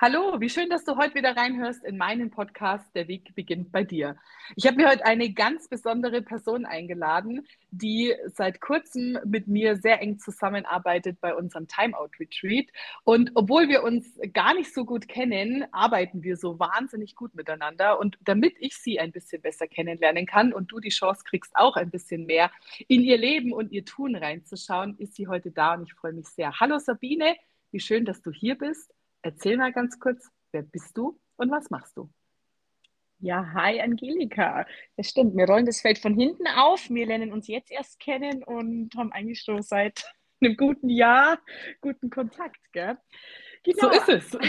Hallo, wie schön, dass du heute wieder reinhörst in meinen Podcast Der Weg beginnt bei dir. Ich habe mir heute eine ganz besondere Person eingeladen, die seit kurzem mit mir sehr eng zusammenarbeitet bei unserem Timeout Retreat. Und obwohl wir uns gar nicht so gut kennen, arbeiten wir so wahnsinnig gut miteinander. Und damit ich sie ein bisschen besser kennenlernen kann und du die Chance kriegst, auch ein bisschen mehr in ihr Leben und ihr Tun reinzuschauen, ist sie heute da und ich freue mich sehr. Hallo Sabine, wie schön, dass du hier bist. Erzähl mal ganz kurz, wer bist du und was machst du? Ja, hi Angelika. Das stimmt, wir rollen das Feld von hinten auf. Wir lernen uns jetzt erst kennen und haben eigentlich schon seit einem guten Jahr guten Kontakt. Gell? Genau. So ist es.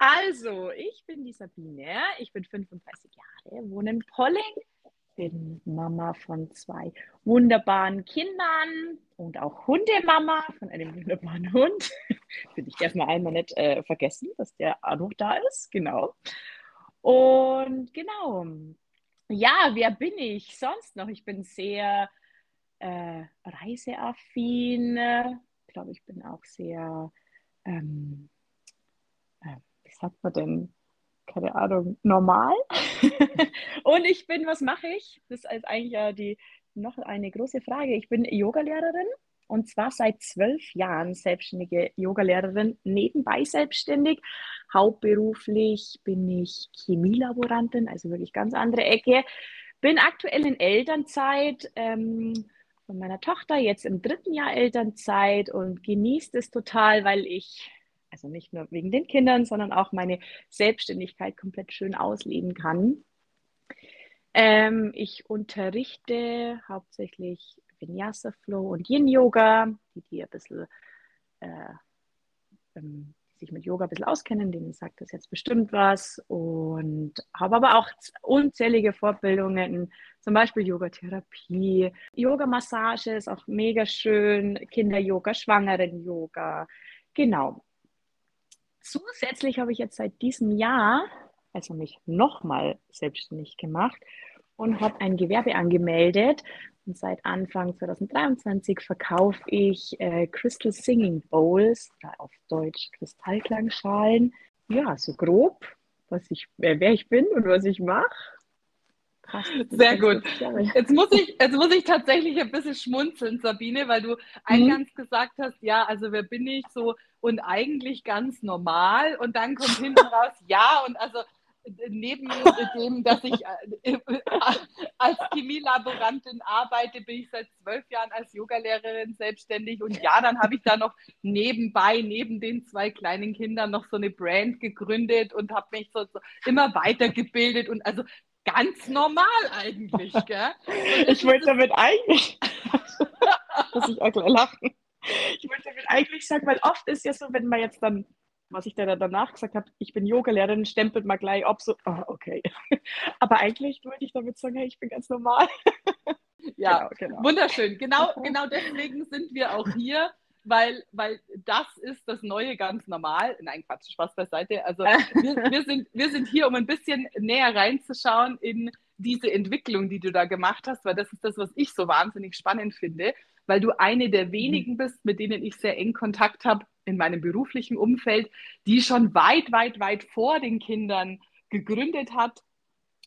Also, ich bin die Sabine, ich bin 35 Jahre, wohne in Polling bin Mama von zwei wunderbaren Kindern und auch Hundemama von einem wunderbaren Hund. Finde ich erstmal einmal nicht äh, vergessen, dass der auch noch da ist. Genau. Und genau. Ja, wer bin ich sonst noch? Ich bin sehr äh, reiseaffin. Ich glaube, ich bin auch sehr, ähm, äh, wie sagt man denn? Keine Ahnung, normal. und ich bin, was mache ich? Das ist eigentlich ja die noch eine große Frage. Ich bin Yogalehrerin und zwar seit zwölf Jahren selbstständige Yogalehrerin, nebenbei selbstständig. Hauptberuflich bin ich Chemielaborantin, also wirklich ganz andere Ecke. Bin aktuell in Elternzeit ähm, von meiner Tochter, jetzt im dritten Jahr Elternzeit und genieße es total, weil ich also nicht nur wegen den Kindern, sondern auch meine Selbstständigkeit komplett schön ausleben kann. Ähm, ich unterrichte hauptsächlich Vinyasa Flow und Yin Yoga, die, die ein bisschen äh, ähm, sich mit Yoga ein bisschen auskennen, denen sagt das jetzt bestimmt was. Und habe aber auch unzählige Fortbildungen, zum Beispiel Yogatherapie, Yoga-Massage ist auch mega schön, Kinder-Yoga, Schwangeren-Yoga. Genau. Zusätzlich habe ich jetzt seit diesem Jahr, also mich nochmal selbstständig gemacht und habe ein Gewerbe angemeldet. Und seit Anfang 2023 verkaufe ich äh, Crystal Singing Bowls, auf Deutsch Kristallklangschalen. Ja, so grob, was ich, wer, wer ich bin und was ich mache. Sehr gut. Jetzt muss, ich, jetzt muss ich tatsächlich ein bisschen schmunzeln, Sabine, weil du mhm. eingangs gesagt hast, ja, also wer bin ich so und eigentlich ganz normal und dann kommt hinten raus, ja, und also neben dem, dass ich äh, als Chemielaborantin arbeite, bin ich seit zwölf Jahren als Yogalehrerin selbstständig. Und ja, dann habe ich da noch nebenbei, neben den zwei kleinen Kindern, noch so eine Brand gegründet und habe mich so, so immer weitergebildet. Und also ganz normal eigentlich, gell? Ich wollte damit eigentlich, muss ich auch gleich lachen. Ich wollte damit eigentlich sagen, weil oft ist ja so, wenn man jetzt dann, was ich da danach gesagt habe, ich bin Yogalehrerin, stempelt man gleich ab, so, oh, okay. Aber eigentlich wollte ich damit sagen, hey, ich bin ganz normal. Ja, genau, genau. wunderschön. Genau, genau deswegen sind wir auch hier weil, weil das ist das Neue ganz normal. Nein, Quatsch, Spaß beiseite. Also wir, wir, sind, wir sind hier, um ein bisschen näher reinzuschauen in diese Entwicklung, die du da gemacht hast, weil das ist das, was ich so wahnsinnig spannend finde, weil du eine der mhm. wenigen bist, mit denen ich sehr eng Kontakt habe in meinem beruflichen Umfeld, die schon weit, weit, weit vor den Kindern gegründet hat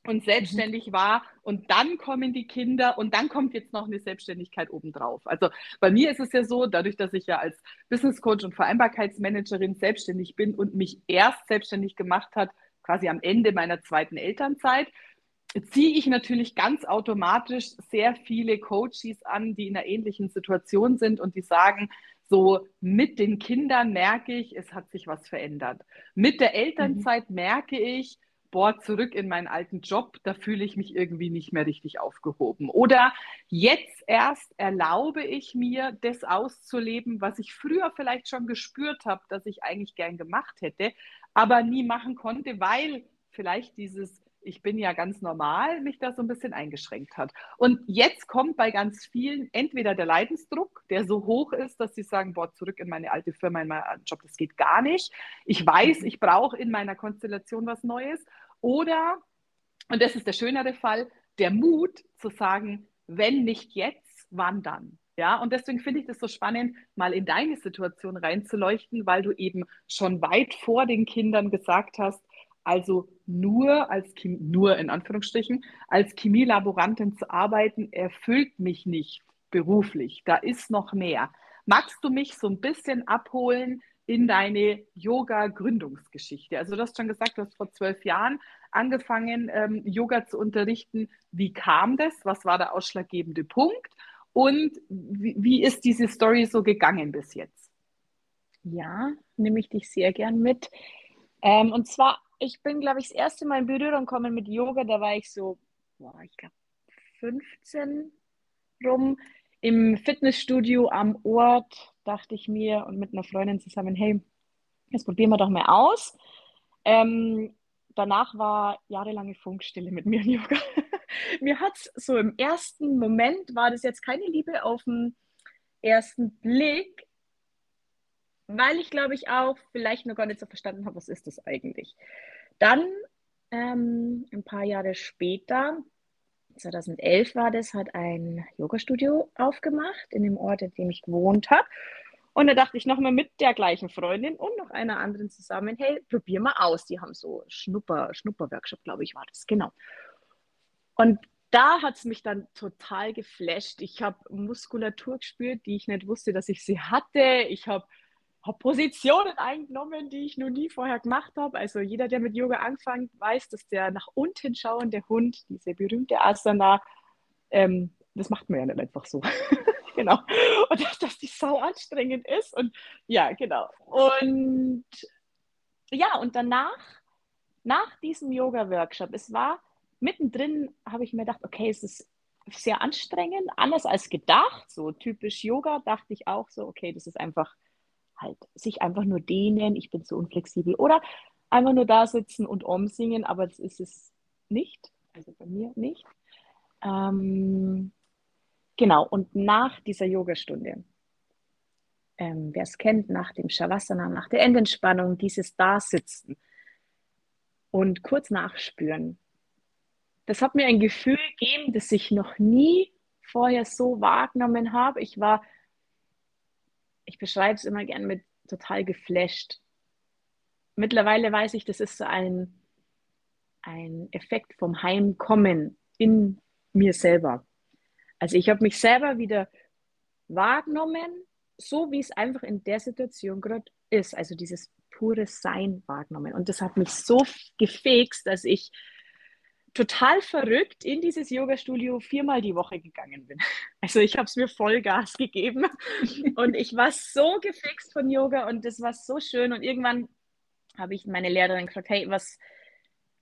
und selbstständig war und dann kommen die Kinder und dann kommt jetzt noch eine Selbstständigkeit obendrauf. Also bei mir ist es ja so, dadurch, dass ich ja als Business Coach und Vereinbarkeitsmanagerin selbstständig bin und mich erst selbstständig gemacht hat, quasi am Ende meiner zweiten Elternzeit, ziehe ich natürlich ganz automatisch sehr viele Coaches an, die in einer ähnlichen Situation sind und die sagen, so mit den Kindern merke ich, es hat sich was verändert. Mit der Elternzeit mhm. merke ich, boah, zurück in meinen alten Job, da fühle ich mich irgendwie nicht mehr richtig aufgehoben. Oder jetzt erst erlaube ich mir, das auszuleben, was ich früher vielleicht schon gespürt habe, dass ich eigentlich gern gemacht hätte, aber nie machen konnte, weil vielleicht dieses ich bin ja ganz normal, mich da so ein bisschen eingeschränkt hat. Und jetzt kommt bei ganz vielen entweder der Leidensdruck, der so hoch ist, dass sie sagen, boah, zurück in meine alte Firma, in meinen Job, das geht gar nicht. Ich weiß, ich brauche in meiner Konstellation was Neues. Oder, und das ist der schönere Fall, der Mut zu sagen, wenn nicht jetzt, wann dann? Ja, und deswegen finde ich das so spannend, mal in deine Situation reinzuleuchten, weil du eben schon weit vor den Kindern gesagt hast, also nur als Chemie, nur in Anführungsstrichen, als Chemielaborantin zu arbeiten, erfüllt mich nicht beruflich. Da ist noch mehr. Magst du mich so ein bisschen abholen in deine Yoga-Gründungsgeschichte? Also du hast schon gesagt, du hast vor zwölf Jahren angefangen, ähm, Yoga zu unterrichten. Wie kam das? Was war der ausschlaggebende Punkt? Und wie, wie ist diese Story so gegangen bis jetzt? Ja, nehme ich dich sehr gern mit. Ähm, und zwar ich bin, glaube ich, das erste Mal in Berührung gekommen mit Yoga, da war ich so, boah, ich glaube, 15 rum. Im Fitnessstudio am Ort dachte ich mir und mit einer Freundin zusammen, hey, jetzt probieren wir doch mal aus. Ähm, danach war jahrelange Funkstille mit mir im Yoga. mir hat es so im ersten Moment, war das jetzt keine Liebe auf den ersten Blick, weil ich glaube ich auch vielleicht noch gar nicht so verstanden habe, was ist das eigentlich. Dann ähm, ein paar Jahre später, 2011 war das, hat ein Yoga-Studio aufgemacht in dem Ort, in dem ich gewohnt habe. Und da dachte ich nochmal mit der gleichen Freundin und noch einer anderen zusammen, hey, probier mal aus. Die haben so Schnupper, Schnupper-Workshop, glaube ich, war das, genau. Und da hat es mich dann total geflasht. Ich habe Muskulatur gespürt, die ich nicht wusste, dass ich sie hatte. Ich habe habe Positionen eingenommen, die ich noch nie vorher gemacht habe. Also jeder, der mit Yoga anfängt, weiß, dass der nach unten schauende Hund, diese berühmte Asana, ähm, das macht man ja nicht einfach so. genau. Und dass, dass die Sau anstrengend ist. Und ja, genau. Und ja, und danach, nach diesem Yoga-Workshop, es war mittendrin, habe ich mir gedacht, okay, es ist sehr anstrengend, anders als gedacht, so typisch Yoga, dachte ich auch so, okay, das ist einfach halt sich einfach nur dehnen, ich bin so unflexibel. Oder einfach nur da sitzen und umsingen, aber das ist es nicht. Also bei mir nicht. Ähm, genau, und nach dieser Yogastunde, ähm, wer es kennt, nach dem Shavasana, nach der Endentspannung, dieses Dasitzen und kurz nachspüren, das hat mir ein Gefühl gegeben, das ich noch nie vorher so wahrgenommen habe. Ich war ich beschreibe es immer gern mit total geflasht. Mittlerweile weiß ich, das ist so ein, ein Effekt vom Heimkommen in mir selber. Also ich habe mich selber wieder wahrgenommen, so wie es einfach in der Situation gerade ist. Also dieses pure Sein wahrgenommen. Und das hat mich so gefixt, dass ich total verrückt in dieses Yoga-Studio viermal die Woche gegangen bin. Also ich habe es mir voll Gas gegeben und ich war so gefixt von Yoga und das war so schön. Und irgendwann habe ich meine Lehrerin gefragt, hey, was,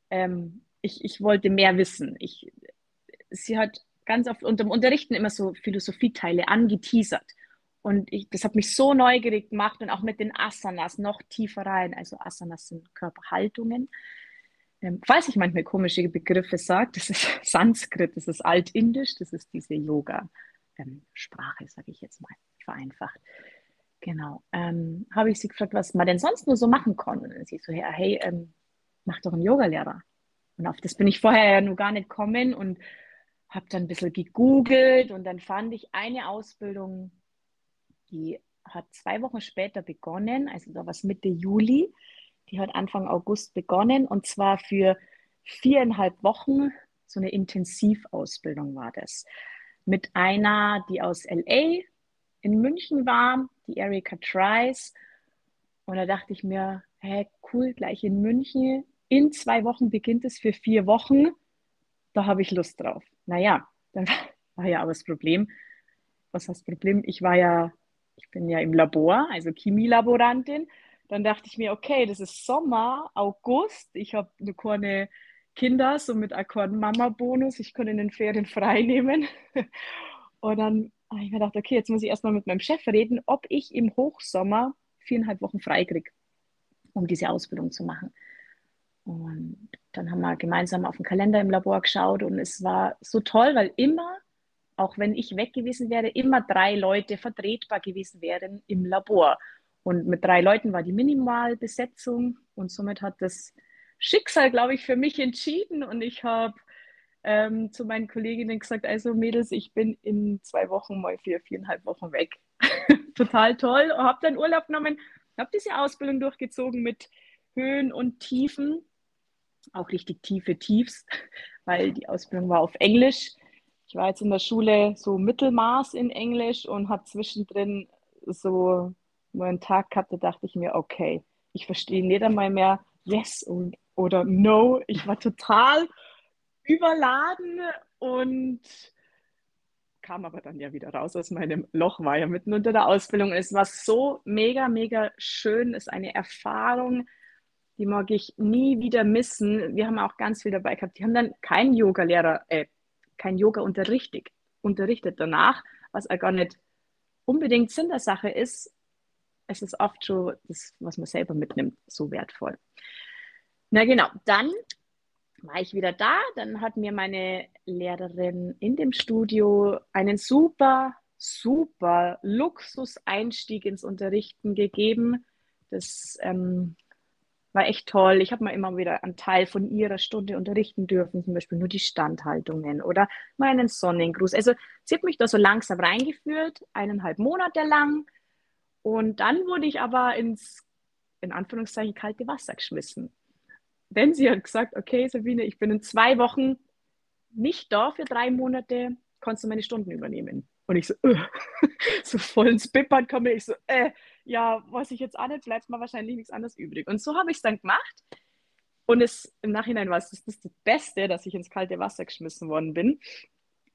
ähm, ich, ich wollte mehr wissen. Ich, sie hat ganz oft unter dem Unterrichten immer so Philosophieteile angeteasert. Und ich, das hat mich so neugierig gemacht und auch mit den Asanas noch tiefer rein. Also Asanas sind Körperhaltungen ähm, falls ich manchmal komische Begriffe sage, das ist Sanskrit, das ist Altindisch, das ist diese Yoga-Sprache, ähm, sage ich jetzt mal, vereinfacht. Genau. Ähm, habe ich sie gefragt, was man denn sonst nur so machen kann. Und sie so, hey, ähm, mach doch einen Yogalehrer. Und auf das bin ich vorher ja nur gar nicht gekommen und habe dann ein bisschen gegoogelt und dann fand ich eine Ausbildung, die hat zwei Wochen später begonnen, also da war es Mitte Juli. Die hat Anfang August begonnen und zwar für viereinhalb Wochen. So eine Intensivausbildung war das. Mit einer, die aus LA in München war, die Erika Trice. Und da dachte ich mir, hä, cool, gleich in München. In zwei Wochen beginnt es für vier Wochen. Da habe ich Lust drauf. Naja, dann war ja aber das Problem. Was heißt Problem? Ich war ja, ich bin ja im Labor, also Chemielaborantin. Dann dachte ich mir, okay, das ist Sommer, August. Ich habe eine kleine Kinder, so mit Akkorden Mama-Bonus. Ich konnte in den Ferien frei nehmen. Und dann habe ich mir gedacht, okay, jetzt muss ich erstmal mit meinem Chef reden, ob ich im Hochsommer viereinhalb Wochen frei kriege, um diese Ausbildung zu machen. Und dann haben wir gemeinsam auf den Kalender im Labor geschaut und es war so toll, weil immer, auch wenn ich weg gewesen wäre, immer drei Leute vertretbar gewesen wären im Labor. Und mit drei Leuten war die Minimalbesetzung und somit hat das Schicksal, glaube ich, für mich entschieden und ich habe ähm, zu meinen Kolleginnen gesagt, also Mädels, ich bin in zwei Wochen mal vier, viereinhalb Wochen weg. Total toll. Und habe dann Urlaub genommen, habe diese Ausbildung durchgezogen mit Höhen und Tiefen, auch richtig tiefe Tiefs, weil die Ausbildung war auf Englisch. Ich war jetzt in der Schule so Mittelmaß in Englisch und habe zwischendrin so nur einen Tag da dachte ich mir, okay, ich verstehe nicht einmal mehr Yes und, oder No. Ich war total überladen und kam aber dann ja wieder raus aus meinem Loch, war ja mitten unter der Ausbildung. Es war so mega, mega schön, es ist eine Erfahrung, die mag ich nie wieder missen. Wir haben auch ganz viel dabei gehabt. Die haben dann keinen Yoga-Lehrer, äh, kein Yoga unterrichtet, unterrichtet danach, was auch gar nicht unbedingt Sinn der Sache ist. Es ist oft schon das, was man selber mitnimmt, so wertvoll. Na genau, dann war ich wieder da. Dann hat mir meine Lehrerin in dem Studio einen super, super Luxus-Einstieg ins Unterrichten gegeben. Das ähm, war echt toll. Ich habe mal immer wieder einen Teil von ihrer Stunde unterrichten dürfen, zum Beispiel nur die Standhaltungen oder meinen Sonnengruß. Also sie hat mich da so langsam reingeführt, eineinhalb Monate lang. Und dann wurde ich aber ins, in Anführungszeichen, kalte Wasser geschmissen denn sie hat gesagt, okay, Sabine, ich bin in zwei Wochen nicht da für drei Monate, kannst du meine Stunden übernehmen? Und ich so, äh, so voll ins Bippern komme ich so, äh, ja, was ich jetzt auch nicht, bleibt mir wahrscheinlich nichts anderes übrig. Und so habe ich es dann gemacht. Und es, im Nachhinein war es das, das, das Beste, dass ich ins kalte Wasser geschmissen worden bin.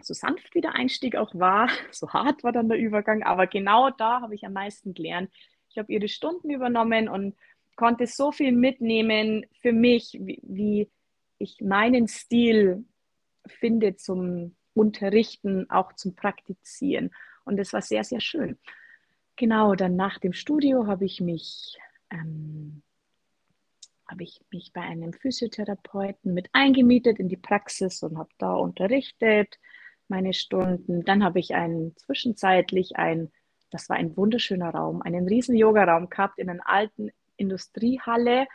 So sanft wie der Einstieg auch war, so hart war dann der Übergang, aber genau da habe ich am meisten gelernt. Ich habe ihre Stunden übernommen und konnte so viel mitnehmen für mich, wie, wie ich meinen Stil finde zum Unterrichten, auch zum Praktizieren. Und das war sehr, sehr schön. Genau, dann nach dem Studio habe ich mich, ähm, habe ich mich bei einem Physiotherapeuten mit eingemietet in die Praxis und habe da unterrichtet meine Stunden. Dann habe ich einen zwischenzeitlich ein, das war ein wunderschöner Raum, einen riesen Yoga-Raum gehabt in einem alten Industriehalle.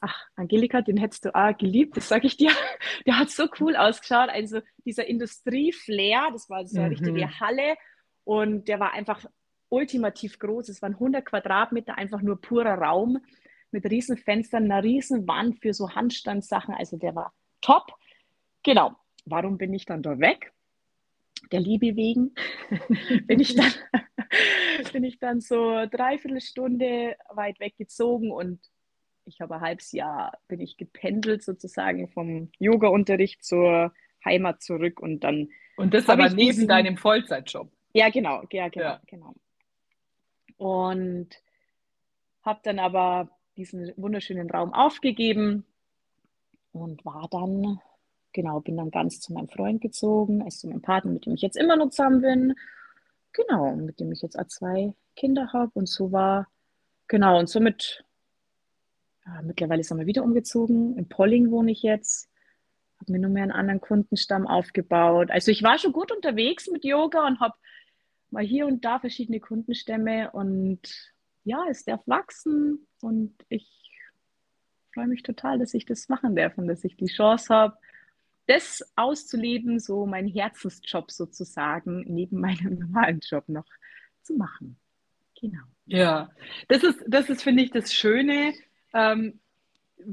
Ach, Angelika, den hättest du auch geliebt, das sage ich dir. Der hat so cool ausgeschaut. Also dieser Industrieflair, das war so eine mhm. richtige Halle und der war einfach ultimativ groß. Es waren 100 Quadratmeter, einfach nur purer Raum mit riesen Fenstern, einer riesen Wand für so Handstandsachen. Also der war top. Genau. Warum bin ich dann da weg? Der Liebe wegen bin ich dann bin ich dann so dreiviertel Stunde weit weggezogen und ich habe ein halbes Jahr bin ich gependelt sozusagen vom Yoga-Unterricht zur Heimat zurück und dann. Und das aber neben diesen, deinem Vollzeitjob. Ja, genau, ja, genau, ja. genau. Und habe dann aber diesen wunderschönen Raum aufgegeben und war dann, genau, bin dann ganz zu meinem Freund gezogen, also zu meinem Partner, mit dem ich jetzt immer noch zusammen bin. Genau, mit dem ich jetzt auch zwei Kinder habe. Und so war, genau, und somit, ja, mittlerweile sind wir wieder umgezogen. In Polling wohne ich jetzt. Habe mir nur mehr einen anderen Kundenstamm aufgebaut. Also ich war schon gut unterwegs mit Yoga und habe mal hier und da verschiedene Kundenstämme. Und ja, es darf wachsen. Und ich freue mich total, dass ich das machen darf und dass ich die Chance habe, das auszuleben, so mein Herzensjob sozusagen, neben meinem normalen Job noch zu machen. Genau. Ja, das ist, das ist, finde ich, das Schöne, ähm,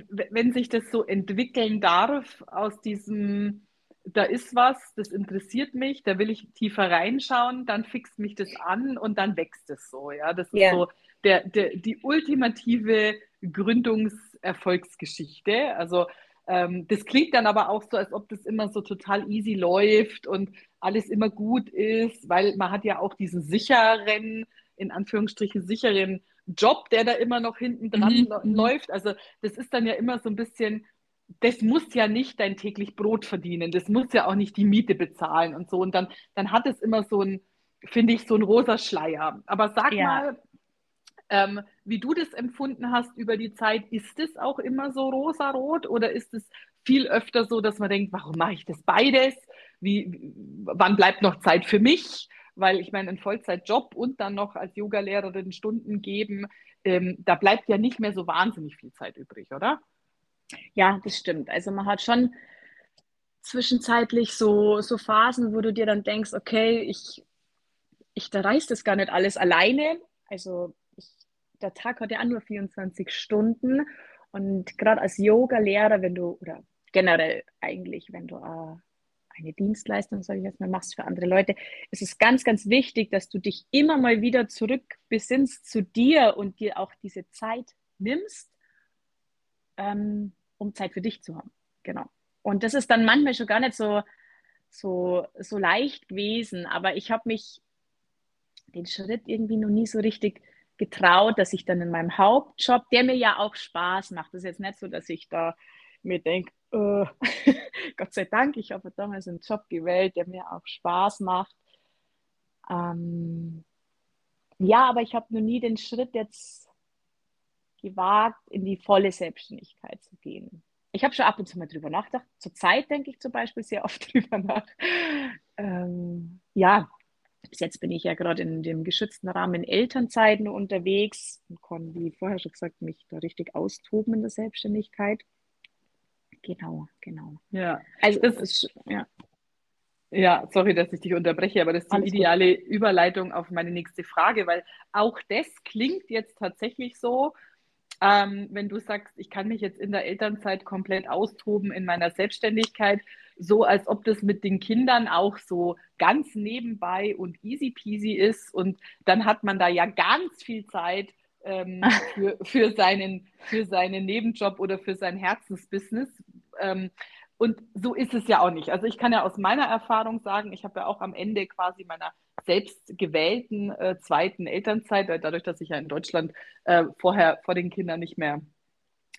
wenn sich das so entwickeln darf aus diesem, da ist was, das interessiert mich, da will ich tiefer reinschauen, dann fixt mich das an und dann wächst es so. Ja, das ist yeah. so der, der, die ultimative Gründungserfolgsgeschichte. Also ähm, das klingt dann aber auch so, als ob das immer so total easy läuft und alles immer gut ist, weil man hat ja auch diesen sicheren, in Anführungsstrichen sicheren Job, der da immer noch hinten dran mhm. mhm. läuft. Also das ist dann ja immer so ein bisschen, das muss ja nicht dein täglich Brot verdienen, das muss ja auch nicht die Miete bezahlen und so. Und dann, dann hat es immer so ein, finde ich, so ein rosa Schleier. Aber sag ja. mal, ähm, wie du das empfunden hast über die Zeit, ist es auch immer so rosarot oder ist es viel öfter so, dass man denkt, warum mache ich das beides? Wie, wann bleibt noch Zeit für mich? Weil ich meine, ein Vollzeitjob und dann noch als Yogalehrerin Stunden geben, ähm, da bleibt ja nicht mehr so wahnsinnig viel Zeit übrig, oder? Ja, das stimmt. Also man hat schon zwischenzeitlich so, so Phasen, wo du dir dann denkst, okay, ich, ich da reißt das gar nicht alles alleine. Also der Tag hat ja auch nur 24 Stunden. Und gerade als Yoga-Lehrer, wenn du, oder generell eigentlich, wenn du eine Dienstleistung, sage ich jetzt mal, machst für andere Leute, ist es ganz, ganz wichtig, dass du dich immer mal wieder zurückbesinnst zu dir und dir auch diese Zeit nimmst, ähm, um Zeit für dich zu haben. Genau. Und das ist dann manchmal schon gar nicht so, so, so leicht gewesen, aber ich habe mich den Schritt irgendwie noch nie so richtig getraut, dass ich dann in meinem Hauptjob, der mir ja auch Spaß macht, das ist jetzt nicht so, dass ich da mir denke, äh, Gott sei Dank, ich habe damals einen Job gewählt, der mir auch Spaß macht. Ähm, ja, aber ich habe noch nie den Schritt jetzt gewagt, in die volle Selbstständigkeit zu gehen. Ich habe schon ab und zu mal drüber nachgedacht. Zurzeit denke ich zum Beispiel sehr oft drüber nach. Ähm, ja, bis jetzt bin ich ja gerade in dem geschützten Rahmen Elternzeiten unterwegs und kann, wie vorher schon gesagt, mich da richtig austoben in der Selbstständigkeit. Genau, genau. Ja, also das ist, ja. Ja, sorry, dass ich dich unterbreche, aber das ist die Alles ideale gut. Überleitung auf meine nächste Frage, weil auch das klingt jetzt tatsächlich so, ähm, wenn du sagst, ich kann mich jetzt in der Elternzeit komplett austoben in meiner Selbstständigkeit, so als ob das mit den Kindern auch so ganz nebenbei und easy peasy ist und dann hat man da ja ganz viel Zeit ähm, für, für, seinen, für seinen Nebenjob oder für sein Herzensbusiness. Ähm, und so ist es ja auch nicht. Also ich kann ja aus meiner Erfahrung sagen, ich habe ja auch am Ende quasi meiner selbst gewählten äh, zweiten Elternzeit, dadurch, dass ich ja in Deutschland äh, vorher vor den Kindern nicht mehr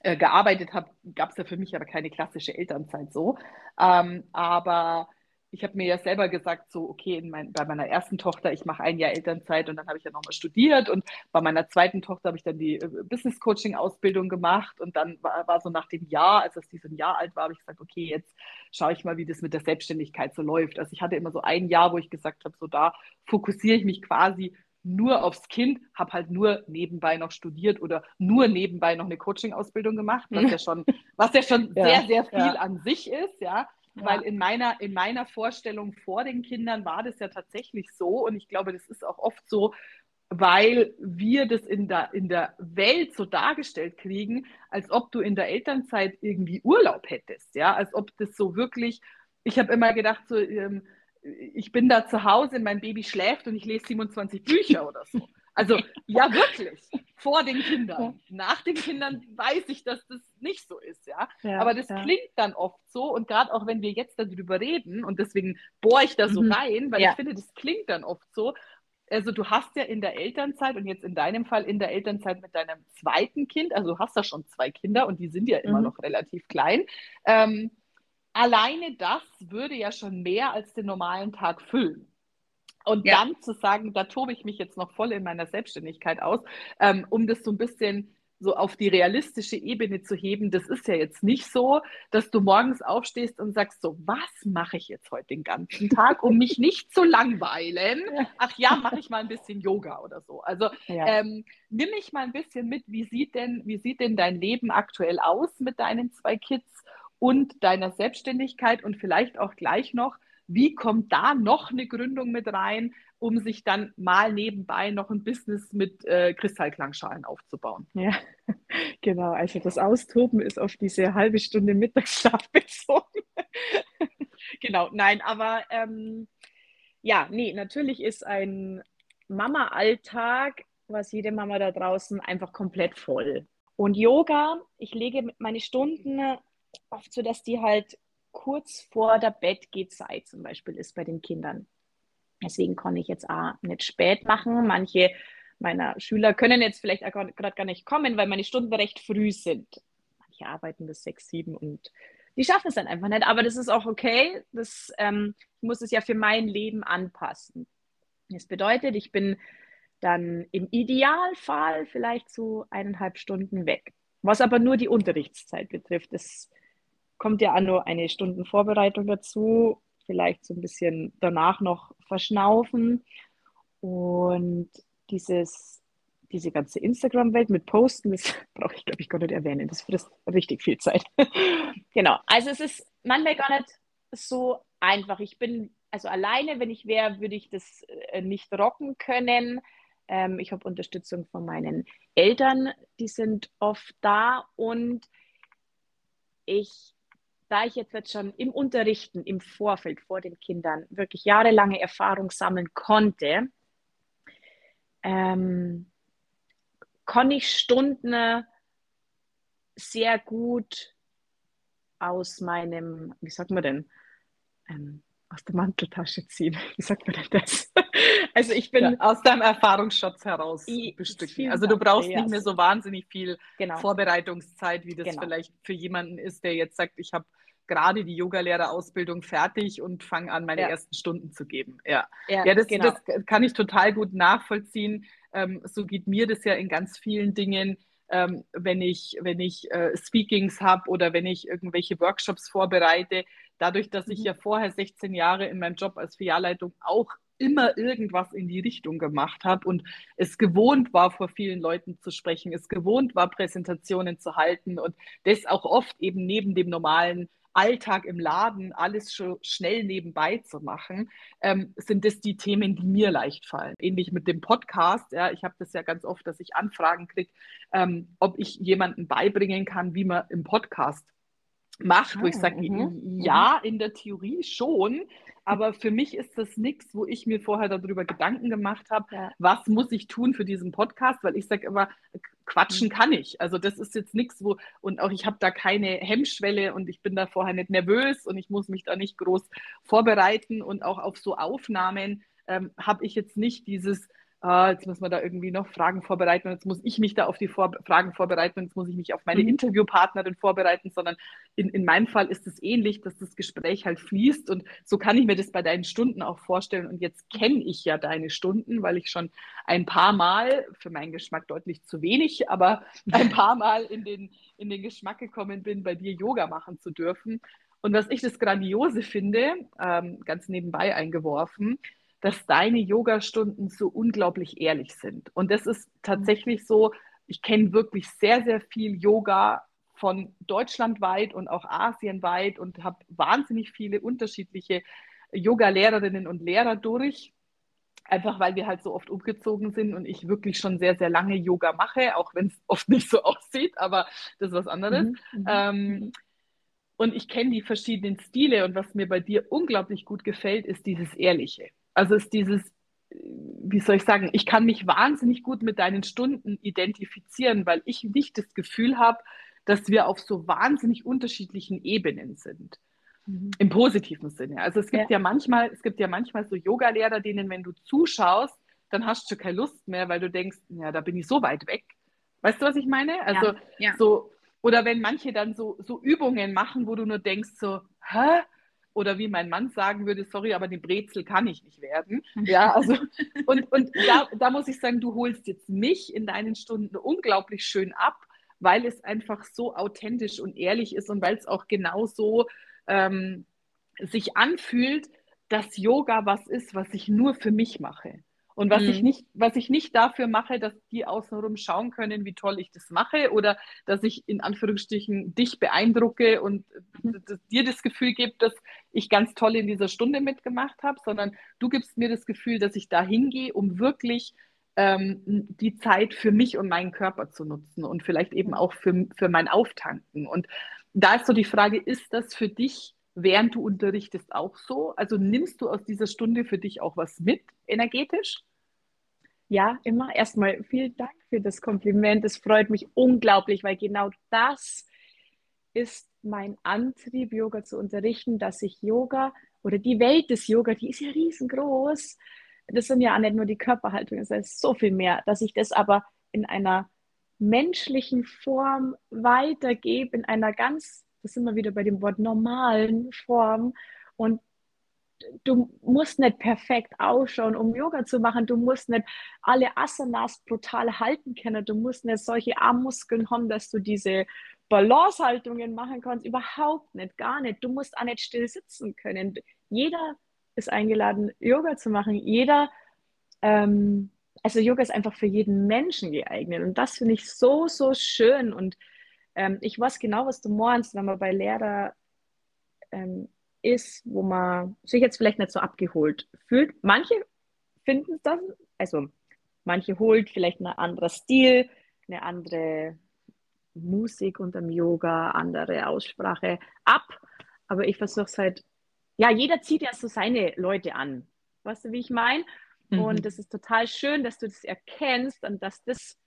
äh, gearbeitet habe, gab es ja für mich aber keine klassische Elternzeit so. Ähm, aber ich habe mir ja selber gesagt, so, okay, mein, bei meiner ersten Tochter, ich mache ein Jahr Elternzeit und dann habe ich ja nochmal studiert und bei meiner zweiten Tochter habe ich dann die äh, Business Coaching Ausbildung gemacht und dann war, war so nach dem Jahr, als das ein Jahr alt war, habe ich gesagt, okay, jetzt schaue ich mal, wie das mit der Selbstständigkeit so läuft. Also ich hatte immer so ein Jahr, wo ich gesagt habe, so da fokussiere ich mich quasi nur aufs Kind, habe halt nur nebenbei noch studiert oder nur nebenbei noch eine Coaching-Ausbildung gemacht, was ja schon, was ja schon ja, sehr, sehr viel ja. an sich ist, ja. Weil in meiner, in meiner Vorstellung vor den Kindern war das ja tatsächlich so und ich glaube, das ist auch oft so, weil wir das in der, in der Welt so dargestellt kriegen, als ob du in der Elternzeit irgendwie Urlaub hättest, ja, als ob das so wirklich, ich habe immer gedacht, so, ähm, ich bin da zu Hause, mein Baby schläft und ich lese 27 Bücher oder so. Also ja, wirklich. Vor den Kindern. Nach den Kindern weiß ich, dass das nicht so ist, ja. ja Aber das ja. klingt dann oft so und gerade auch wenn wir jetzt darüber reden und deswegen bohre ich da so mhm. rein, weil ja. ich finde, das klingt dann oft so. Also du hast ja in der Elternzeit und jetzt in deinem Fall in der Elternzeit mit deinem zweiten Kind, also du hast da schon zwei Kinder und die sind ja immer mhm. noch relativ klein. Ähm, alleine das würde ja schon mehr als den normalen Tag füllen. Und ja. dann zu sagen, da tobe ich mich jetzt noch voll in meiner Selbstständigkeit aus, ähm, um das so ein bisschen so auf die realistische Ebene zu heben, das ist ja jetzt nicht so, dass du morgens aufstehst und sagst so, was mache ich jetzt heute den ganzen Tag, um mich nicht zu langweilen? Ach ja, mache ich mal ein bisschen Yoga oder so. Also ja. ähm, nimm mich mal ein bisschen mit, wie sieht denn, wie sieht denn dein Leben aktuell aus mit deinen zwei Kids und deiner Selbstständigkeit und vielleicht auch gleich noch, wie kommt da noch eine Gründung mit rein, um sich dann mal nebenbei noch ein Business mit äh, Kristallklangschalen aufzubauen? Ja, genau. Also das Austoben ist auf diese halbe Stunde Mittagsschlaf bezogen. genau, nein, aber ähm, ja, nee, natürlich ist ein Mama-Alltag, was jede Mama da draußen einfach komplett voll. Und Yoga, ich lege meine Stunden oft so, dass die halt kurz vor der Bettgehzeit zum Beispiel ist bei den Kindern. Deswegen kann ich jetzt auch nicht spät machen. Manche meiner Schüler können jetzt vielleicht gerade gar nicht kommen, weil meine Stunden recht früh sind. Manche arbeiten bis sechs, sieben und die schaffen es dann einfach nicht. Aber das ist auch okay. Das, ähm, ich muss es ja für mein Leben anpassen. Das bedeutet, ich bin dann im Idealfall vielleicht so eineinhalb Stunden weg. Was aber nur die Unterrichtszeit betrifft. Das kommt ja auch nur eine Stunde Vorbereitung dazu, vielleicht so ein bisschen danach noch verschnaufen. Und dieses, diese ganze Instagram-Welt mit Posten, das brauche ich, glaube ich, gar nicht erwähnen. Das frisst richtig viel Zeit. genau. Also es ist manchmal gar nicht so einfach. Ich bin, also alleine, wenn ich wäre, würde ich das äh, nicht rocken können. Ähm, ich habe Unterstützung von meinen Eltern, die sind oft da und ich, da ich jetzt, schon im Unterrichten, im Vorfeld vor den Kindern wirklich jahrelange Erfahrung sammeln konnte, ähm, konnte ich Stunden sehr gut aus meinem, wie sagt man denn, ähm, aus der Manteltasche ziehen. Wie sagt man denn das? Also ich bin ja, aus deinem Erfahrungsschatz heraus bestücken. Also du brauchst nicht mehr so wahnsinnig viel genau. Vorbereitungszeit, wie das genau. vielleicht für jemanden ist, der jetzt sagt, ich habe gerade die Yogalehrerausbildung fertig und fange an, meine ja. ersten Stunden zu geben. Ja, ja, ja das, genau. das kann ich total gut nachvollziehen. Ähm, so geht mir das ja in ganz vielen Dingen ähm, wenn ich, wenn ich äh, Speakings habe oder wenn ich irgendwelche Workshops vorbereite. Dadurch, dass ich mhm. ja vorher 16 Jahre in meinem Job als Filialleitung auch immer irgendwas in die Richtung gemacht habe und es gewohnt war, vor vielen Leuten zu sprechen, es gewohnt war, Präsentationen zu halten und das auch oft eben neben dem normalen Alltag im Laden alles schon schnell nebenbei zu machen, ähm, sind das die Themen, die mir leicht fallen. Ähnlich mit dem Podcast. Ja, ich habe das ja ganz oft, dass ich Anfragen kriege, ähm, ob ich jemanden beibringen kann, wie man im Podcast macht, ah, wo ich ah, sage, mhm. ja, in der Theorie schon, aber für mich ist das nichts, wo ich mir vorher darüber Gedanken gemacht habe, ja. was muss ich tun für diesen Podcast, weil ich sage immer, quatschen mhm. kann ich. Also das ist jetzt nichts, wo, und auch ich habe da keine Hemmschwelle und ich bin da vorher nicht nervös und ich muss mich da nicht groß vorbereiten und auch auf so Aufnahmen ähm, habe ich jetzt nicht dieses, ah, jetzt muss man da irgendwie noch Fragen vorbereiten und jetzt muss ich mich da auf die Vor Fragen vorbereiten und jetzt muss ich mich auf meine mhm. Interviewpartnerin vorbereiten, sondern in, in meinem Fall ist es ähnlich, dass das Gespräch halt fließt und so kann ich mir das bei deinen Stunden auch vorstellen und jetzt kenne ich ja deine Stunden, weil ich schon ein paar Mal, für meinen Geschmack deutlich zu wenig, aber ein paar Mal in den, in den Geschmack gekommen bin, bei dir Yoga machen zu dürfen. Und was ich das Grandiose finde, ähm, ganz nebenbei eingeworfen, dass deine Yogastunden so unglaublich ehrlich sind. Und das ist tatsächlich so, ich kenne wirklich sehr, sehr viel Yoga von deutschlandweit und auch asienweit und habe wahnsinnig viele unterschiedliche Yoga-Lehrerinnen und Lehrer durch. Einfach weil wir halt so oft umgezogen sind und ich wirklich schon sehr, sehr lange Yoga mache, auch wenn es oft nicht so aussieht, aber das ist was anderes. Mhm. mhm. Ähm, und ich kenne die verschiedenen Stile und was mir bei dir unglaublich gut gefällt, ist dieses Ehrliche. Also ist dieses, wie soll ich sagen, ich kann mich wahnsinnig gut mit deinen Stunden identifizieren, weil ich nicht das Gefühl habe, dass wir auf so wahnsinnig unterschiedlichen Ebenen sind. Mhm. Im positiven Sinne. Also es gibt ja. ja manchmal, es gibt ja manchmal so Yogalehrer, denen, wenn du zuschaust, dann hast du keine Lust mehr, weil du denkst, ja, da bin ich so weit weg. Weißt du, was ich meine? Also ja, ja. so, oder wenn manche dann so, so Übungen machen, wo du nur denkst, so, hä? Oder wie mein Mann sagen würde, sorry, aber die Brezel kann ich nicht werden. Ja, also, und, und da, da muss ich sagen, du holst jetzt mich in deinen Stunden unglaublich schön ab, weil es einfach so authentisch und ehrlich ist und weil es auch genau so ähm, sich anfühlt, dass Yoga was ist, was ich nur für mich mache. Und was, mhm. ich nicht, was ich nicht dafür mache, dass die außenrum schauen können, wie toll ich das mache oder dass ich in Anführungsstrichen dich beeindrucke und mhm. dir das Gefühl gebe, dass ich ganz toll in dieser Stunde mitgemacht habe, sondern du gibst mir das Gefühl, dass ich da hingehe, um wirklich ähm, die Zeit für mich und meinen Körper zu nutzen und vielleicht eben auch für, für mein Auftanken. Und da ist so die Frage, ist das für dich während du unterrichtest auch so? Also nimmst du aus dieser Stunde für dich auch was mit, energetisch? Ja, immer. Erstmal vielen Dank für das Kompliment. Es freut mich unglaublich, weil genau das ist mein Antrieb, Yoga zu unterrichten, dass ich Yoga oder die Welt des Yoga, die ist ja riesengroß. Das sind ja auch nicht nur die Körperhaltung, es ist so viel mehr, dass ich das aber in einer menschlichen Form weitergebe, in einer ganz, das sind wir wieder bei dem Wort normalen Form. Und du musst nicht perfekt ausschauen, um Yoga zu machen. Du musst nicht alle Asanas brutal halten können. Du musst nicht solche Armmuskeln haben, dass du diese Balancehaltungen machen kannst. Überhaupt nicht, gar nicht. Du musst auch nicht still sitzen können. Jeder ist eingeladen, Yoga zu machen. Jeder, ähm, also Yoga ist einfach für jeden Menschen geeignet. Und das finde ich so, so schön. Und ähm, ich weiß genau, was du meinst, wenn man bei Lehrer ähm, ist, wo man sich jetzt vielleicht nicht so abgeholt fühlt. Manche finden das, also manche holt vielleicht ein anderer Stil, eine andere Musik unter dem Yoga, andere Aussprache ab. Aber ich versuche es halt, ja, jeder zieht ja so seine Leute an. Weißt du, wie ich meine? Mhm. Und das ist total schön, dass du das erkennst und dass das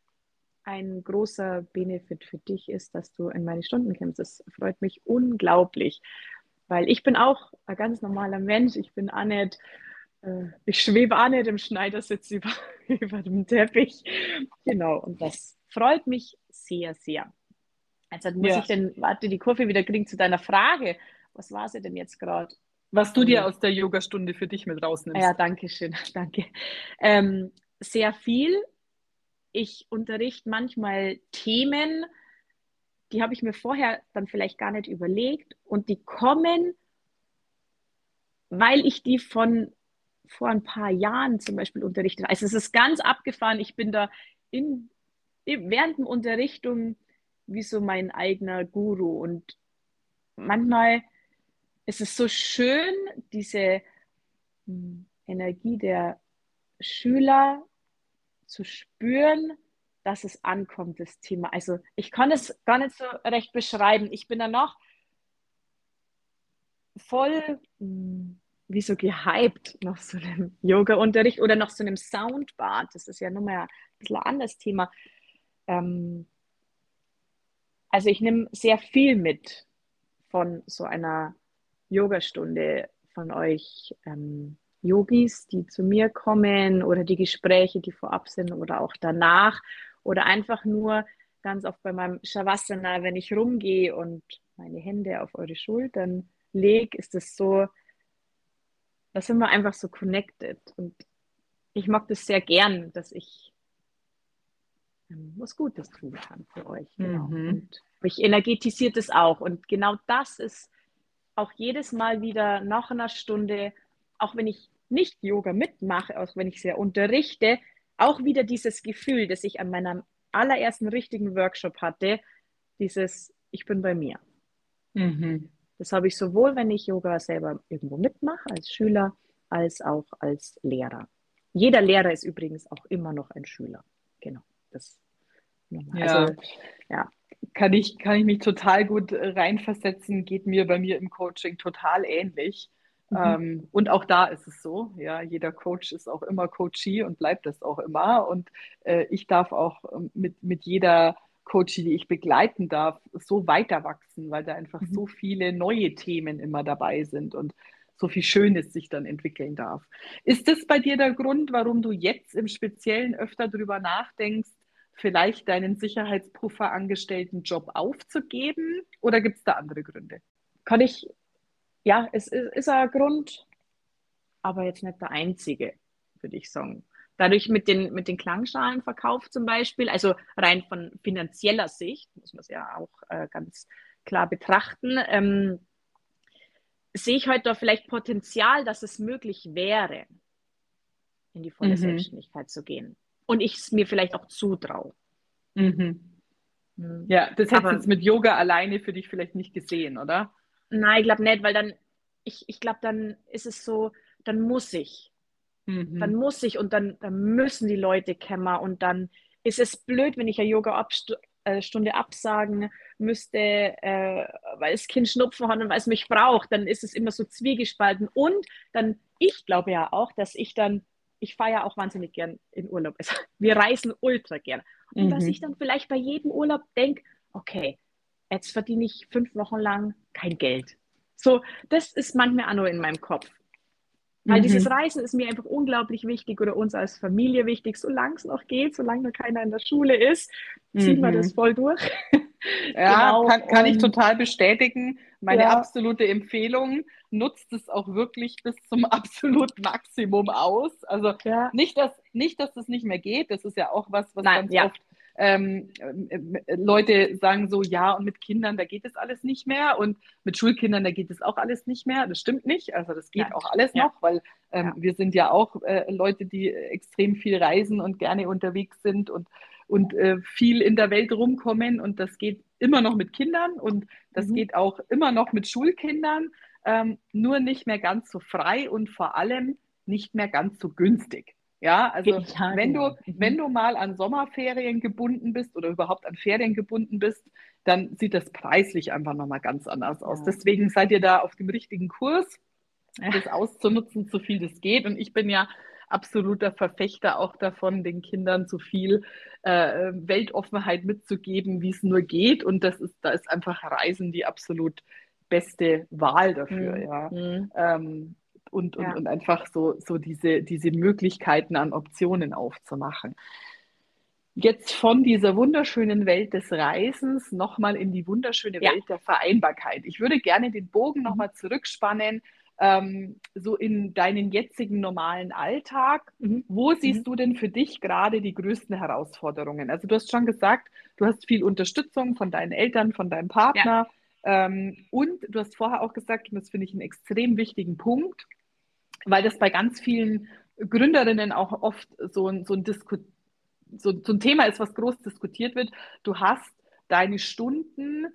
ein großer Benefit für dich ist, dass du in meine Stunden kommst. Das freut mich unglaublich, weil ich bin auch ein ganz normaler Mensch. Ich bin auch nicht, äh, ich schwebe auch nicht im Schneidersitz über, über dem Teppich. Genau, und das freut mich sehr, sehr. Also muss ja. ich denn, warte, die Kurve wieder kriegen zu deiner Frage. Was war sie denn jetzt gerade? Was du dir aus der Yogastunde für dich mit rausnimmst. Ja, danke schön, danke. Ähm, sehr viel. Ich unterrichte manchmal Themen, die habe ich mir vorher dann vielleicht gar nicht überlegt und die kommen, weil ich die von vor ein paar Jahren zum Beispiel unterrichtet. Also es ist ganz abgefahren. Ich bin da in, während der Unterrichtung wie so mein eigener Guru. Und manchmal ist es so schön, diese Energie der Schüler zu spüren, dass es ankommt, das Thema. Also ich kann es gar nicht so recht beschreiben. Ich bin da noch voll hm, wie so gehypt nach so einem Yoga-Unterricht oder nach so einem Soundbad. Das ist ja nochmal ein bisschen ein anderes Thema. Ähm, also ich nehme sehr viel mit von so einer Yogastunde von euch ähm, Yogis, die zu mir kommen oder die Gespräche, die vorab sind oder auch danach oder einfach nur ganz oft bei meinem Shavasana, wenn ich rumgehe und meine Hände auf eure Schultern lege, ist es so, da sind wir einfach so connected und ich mag das sehr gern, dass ich ähm, was Gutes tun kann für euch. Genau. Mhm. Und mich energetisiert es auch. Und genau das ist auch jedes Mal wieder nach einer Stunde, auch wenn ich nicht Yoga mitmache, auch wenn ich sehr unterrichte, auch wieder dieses Gefühl, das ich an meinem allerersten richtigen Workshop hatte, dieses Ich bin bei mir. Mhm. Das habe ich sowohl, wenn ich Yoga selber irgendwo mitmache, als Schüler, als auch als Lehrer. Jeder Lehrer ist übrigens auch immer noch ein Schüler. Genau. Das, ja. Also, ja. Kann ich, kann ich mich total gut reinversetzen, geht mir bei mir im Coaching total ähnlich. Mhm. Ähm, und auch da ist es so, ja, jeder Coach ist auch immer Coachee und bleibt das auch immer. Und äh, ich darf auch ähm, mit, mit jeder Coachie, die ich begleiten darf, so weiter wachsen, weil da einfach mhm. so viele neue Themen immer dabei sind und so viel Schönes sich dann entwickeln darf. Ist das bei dir der Grund, warum du jetzt im Speziellen öfter darüber nachdenkst, vielleicht deinen Sicherheitspuffer-angestellten Job aufzugeben? Oder gibt es da andere Gründe? Kann ich, ja, es ist, ist ein Grund, aber jetzt nicht der einzige, würde ich sagen. Dadurch mit den, mit den Klangschalenverkauf zum Beispiel, also rein von finanzieller Sicht, muss man es ja auch äh, ganz klar betrachten, ähm, sehe ich heute da vielleicht Potenzial, dass es möglich wäre, in die volle mhm. Selbstständigkeit zu gehen und ich es mir vielleicht auch zutraue. Mhm. Mhm. Ja, das hättest du jetzt mit Yoga alleine für dich vielleicht nicht gesehen, oder? Nein, ich glaube nicht, weil dann, ich, ich glaube, dann ist es so, dann muss ich. Mhm. Dann muss ich und dann, dann müssen die Leute kämmer und dann ist es blöd, wenn ich eine Yoga-Stunde äh, absagen müsste, äh, weil das Kind Schnupfen hat und weil es mich braucht. Dann ist es immer so zwiegespalten. Und dann, ich glaube ja auch, dass ich dann ich fahre ja auch wahnsinnig gern in Urlaub. Also, wir reisen ultra gern. Und mhm. dass ich dann vielleicht bei jedem Urlaub denke, okay, jetzt verdiene ich fünf Wochen lang kein Geld. So, das ist manchmal auch nur in meinem Kopf. Weil mhm. dieses Reisen ist mir einfach unglaublich wichtig oder uns als Familie wichtig, solange es noch geht, solange noch keiner in der Schule ist, ziehen mhm. wir das voll durch. Ja, genau. kann, kann ich total bestätigen. Meine ja. absolute Empfehlung, nutzt es auch wirklich bis zum absoluten Maximum aus. Also ja. nicht, dass, nicht, dass das nicht mehr geht, das ist ja auch was, was Nein, ganz ja. oft ähm, äh, Leute sagen so, ja, und mit Kindern, da geht es alles nicht mehr und mit Schulkindern, da geht es auch alles nicht mehr. Das stimmt nicht, also das geht ja. auch alles ja. noch, weil ähm, ja. wir sind ja auch äh, Leute, die extrem viel reisen und gerne unterwegs sind und, und äh, viel in der Welt rumkommen und das geht immer noch mit Kindern und das mhm. geht auch immer noch mit Schulkindern. ähm, nur nicht mehr ganz so frei und vor allem nicht mehr ganz so günstig. Ja, also ja, wenn du, mhm. wenn du mal an Sommerferien gebunden bist oder überhaupt an Ferien gebunden bist, dann sieht das preislich einfach nochmal ganz anders aus. Ja. Deswegen seid ihr da auf dem richtigen Kurs, das auszunutzen, so viel das geht. Und ich bin ja absoluter Verfechter auch davon, den Kindern so viel äh, Weltoffenheit mitzugeben, wie es nur geht. Und das ist, da ist einfach Reisen die absolut beste Wahl dafür, mhm. ja. Mhm. Ähm, und, und, ja. und einfach so, so diese, diese Möglichkeiten an Optionen aufzumachen. Jetzt von dieser wunderschönen Welt des Reisens nochmal in die wunderschöne ja. Welt der Vereinbarkeit. Ich würde gerne den Bogen mhm. nochmal zurückspannen ähm, so in deinen jetzigen normalen Alltag. Mhm. Wo siehst mhm. du denn für dich gerade die größten Herausforderungen? Also du hast schon gesagt, du hast viel Unterstützung von deinen Eltern, von deinem Partner. Ja. Ähm, und du hast vorher auch gesagt, und das finde ich einen extrem wichtigen Punkt, weil das bei ganz vielen Gründerinnen auch oft so ein, so ein, Disku so, so ein Thema ist, was groß diskutiert wird. Du hast deine Stunden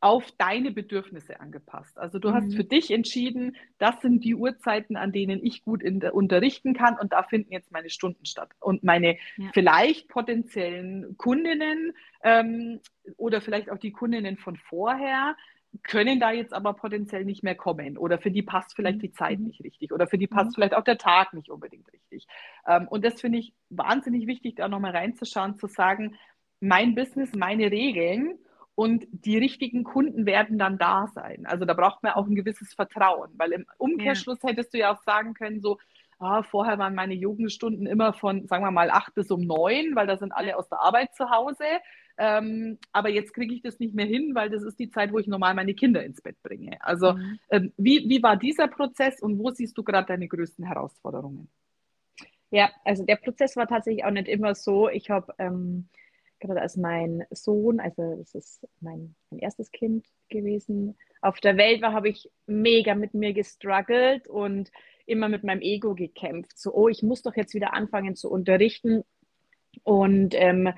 auf deine Bedürfnisse angepasst. Also du mhm. hast für dich entschieden, das sind die Uhrzeiten, an denen ich gut der, unterrichten kann und da finden jetzt meine Stunden statt. Und meine ja. vielleicht potenziellen Kundinnen ähm, oder vielleicht auch die Kundinnen von vorher können da jetzt aber potenziell nicht mehr kommen oder für die passt vielleicht die Zeit mhm. nicht richtig oder für die passt mhm. vielleicht auch der Tag nicht unbedingt richtig. Ähm, und das finde ich wahnsinnig wichtig, da nochmal reinzuschauen, zu sagen, mein Business, meine Regeln und die richtigen Kunden werden dann da sein. Also da braucht man auch ein gewisses Vertrauen, weil im Umkehrschluss ja. hättest du ja auch sagen können, so, ah, vorher waren meine Jugendstunden immer von, sagen wir mal, acht bis um neun, weil da sind alle aus der Arbeit zu Hause. Ähm, aber jetzt kriege ich das nicht mehr hin, weil das ist die Zeit, wo ich normal meine Kinder ins Bett bringe. Also mhm. ähm, wie, wie war dieser Prozess und wo siehst du gerade deine größten Herausforderungen? Ja, also der Prozess war tatsächlich auch nicht immer so. Ich habe ähm, gerade als mein Sohn, also das ist mein, mein erstes Kind gewesen, auf der Welt war, habe ich mega mit mir gestruggelt und immer mit meinem Ego gekämpft. So, oh, ich muss doch jetzt wieder anfangen zu unterrichten. Und ähm,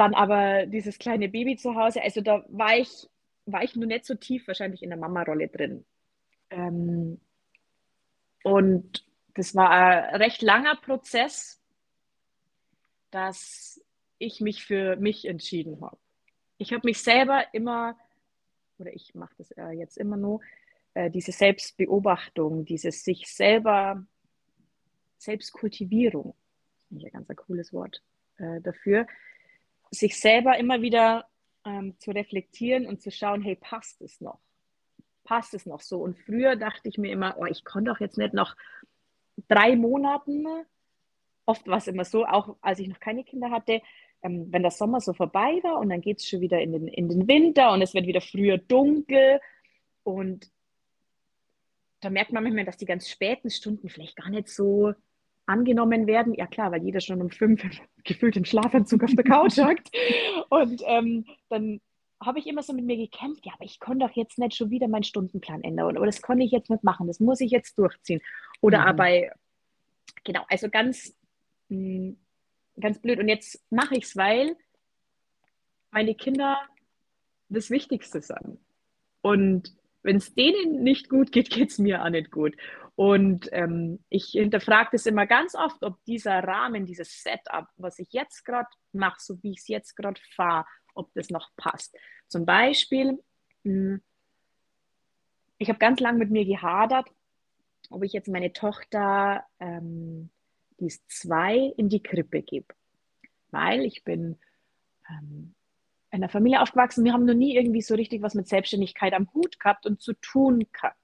dann aber dieses kleine Baby zu Hause, also da war ich, war ich nur nicht so tief wahrscheinlich in der Mama-Rolle drin. Ähm, und das war ein recht langer Prozess, dass ich mich für mich entschieden habe. Ich habe mich selber immer, oder ich mache das äh, jetzt immer nur, äh, diese Selbstbeobachtung, dieses sich selber, Selbstkultivierung, das ist ein ganz cooles Wort äh, dafür, sich selber immer wieder ähm, zu reflektieren und zu schauen, hey, passt es noch? Passt es noch so? Und früher dachte ich mir immer, oh, ich konnte doch jetzt nicht noch drei Monaten, oft war es immer so, auch als ich noch keine Kinder hatte, ähm, wenn der Sommer so vorbei war und dann geht es schon wieder in den, in den Winter und es wird wieder früher dunkel und da merkt man manchmal, dass die ganz späten Stunden vielleicht gar nicht so angenommen werden. Ja klar, weil jeder schon um fünf gefühlt im Schlafanzug auf der Couch hockt. Und ähm, dann habe ich immer so mit mir gekämpft, ja, aber ich konnte doch jetzt nicht schon wieder meinen Stundenplan ändern oder das konnte ich jetzt nicht machen, das muss ich jetzt durchziehen. Oder mhm. aber, genau, also ganz mh, hm, ganz blöd. Und jetzt mache ich es, weil meine Kinder das Wichtigste sind. Und wenn es denen nicht gut geht, geht es mir auch nicht gut. Und ähm, ich hinterfrage das immer ganz oft, ob dieser Rahmen, dieses Setup, was ich jetzt gerade mache, so wie ich es jetzt gerade fahre, ob das noch passt. Zum Beispiel, mh, hm, ich habe ganz lange mit mir gehadert, ob ich jetzt meine Tochter ähm, die ist zwei, in die Krippe gebe. Weil ich bin ähm, in einer Familie aufgewachsen, wir haben noch nie irgendwie so richtig was mit Selbstständigkeit am Hut gehabt und zu tun gehabt.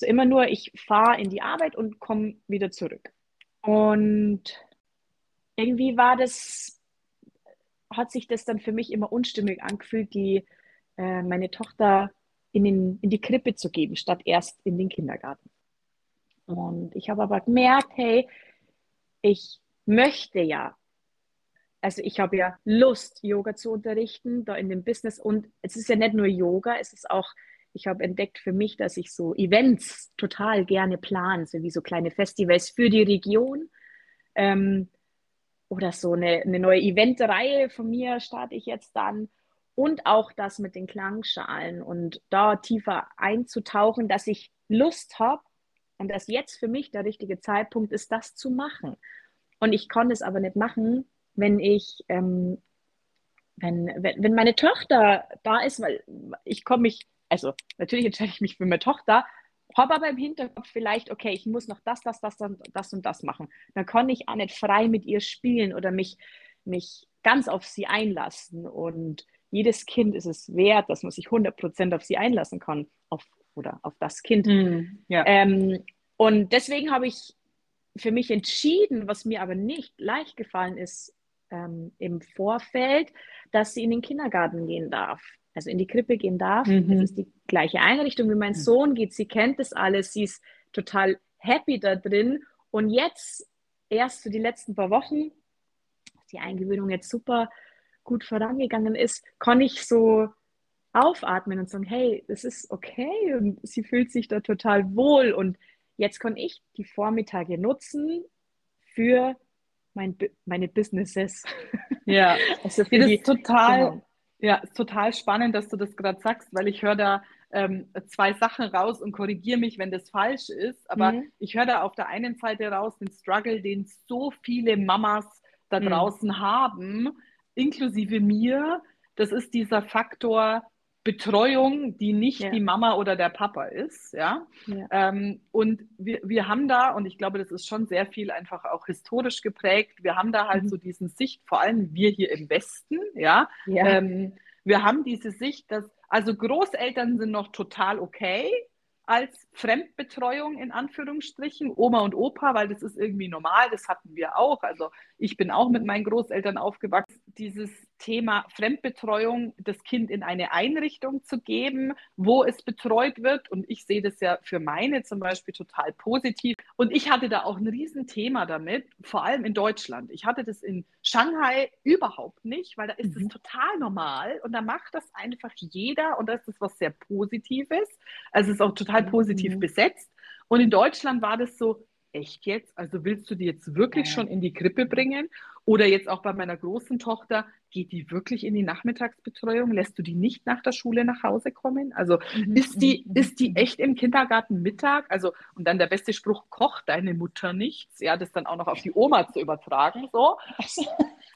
So immer nur, ich fahre in die Arbeit und komme wieder zurück. Und irgendwie war das, hat sich das dann für mich immer unstimmig angefühlt, die, äh, meine Tochter in, den, in die Krippe zu geben, statt erst in den Kindergarten. Und ich habe aber gemerkt, hey, ich möchte ja, also ich habe ja Lust, Yoga zu unterrichten, da in dem Business. Und es ist ja nicht nur Yoga, es ist auch, ich habe entdeckt für mich, dass ich so Events total gerne plane, so wie so kleine Festivals für die Region. Ähm, oder so eine, eine neue Eventreihe von mir starte ich jetzt dann. und auch das mit den Klangschalen und da tiefer einzutauchen, dass ich Lust habe und dass jetzt für mich der richtige Zeitpunkt ist, das zu machen. Und ich konnte es aber nicht machen, wenn ich, ähm, wenn, wenn, meine Tochter da ist, weil ich komme mich, also natürlich entscheide ich mich für meine Tochter, habe aber im Hinterkopf vielleicht, okay, ich muss noch das, das, das, das und das machen. Dann kann ich auch nicht frei mit ihr spielen oder mich, mich ganz auf sie einlassen. Und jedes Kind ist es wert, dass man sich 100% auf sie einlassen kann, auf, oder auf das Kind. Mm, ja. ähm, und deswegen habe ich für mich entschieden, was mir aber nicht leicht gefallen ist ähm, im Vorfeld, dass sie in den Kindergarten gehen darf also in die Krippe gehen darf. Mhm. Das ist die gleiche Einrichtung, wie mein mhm. Sohn geht. Sie kennt das alles. Sie ist total happy da drin. Und jetzt, erst für die letzten paar Wochen, die Eingewöhnung jetzt super gut vorangegangen ist, kann ich so aufatmen und sagen, hey, das ist okay und sie fühlt sich da total wohl und jetzt kann ich die Vormittage nutzen für mein, meine Businesses. Ja, also für das die, ist total, genau. Ja, ist total spannend, dass du das gerade sagst, weil ich höre da ähm, zwei Sachen raus und korrigiere mich, wenn das falsch ist. Aber mhm. ich höre da auf der einen Seite raus den Struggle, den so viele Mamas da mhm. draußen haben, inklusive mir. Das ist dieser Faktor, Betreuung, die nicht ja. die Mama oder der Papa ist, ja. ja. Ähm, und wir, wir haben da, und ich glaube, das ist schon sehr viel einfach auch historisch geprägt, wir haben da halt mhm. so diesen Sicht, vor allem wir hier im Westen, ja. ja. Ähm, wir haben diese Sicht, dass, also Großeltern sind noch total okay, als Fremdbetreuung in Anführungsstrichen, Oma und Opa, weil das ist irgendwie normal, das hatten wir auch. Also ich bin auch mit meinen Großeltern aufgewachsen. Dieses Thema Fremdbetreuung, das Kind in eine Einrichtung zu geben, wo es betreut wird. Und ich sehe das ja für meine zum Beispiel total positiv. Und ich hatte da auch ein Riesenthema damit, vor allem in Deutschland. Ich hatte das in Shanghai überhaupt nicht, weil da ist es mhm. total normal und da macht das einfach jeder und das ist was sehr Positives. Also es ist auch total positiv mhm. besetzt. Und in Deutschland war das so, echt jetzt? Also willst du die jetzt wirklich ja. schon in die Krippe bringen? Oder jetzt auch bei meiner großen Tochter, geht die wirklich in die Nachmittagsbetreuung? Lässt du die nicht nach der Schule nach Hause kommen? Also mhm. ist, die, mhm. ist die echt im Kindergarten Mittag? Also, und dann der beste Spruch, kocht deine Mutter nichts? Ja, das dann auch noch auf die Oma zu übertragen. So.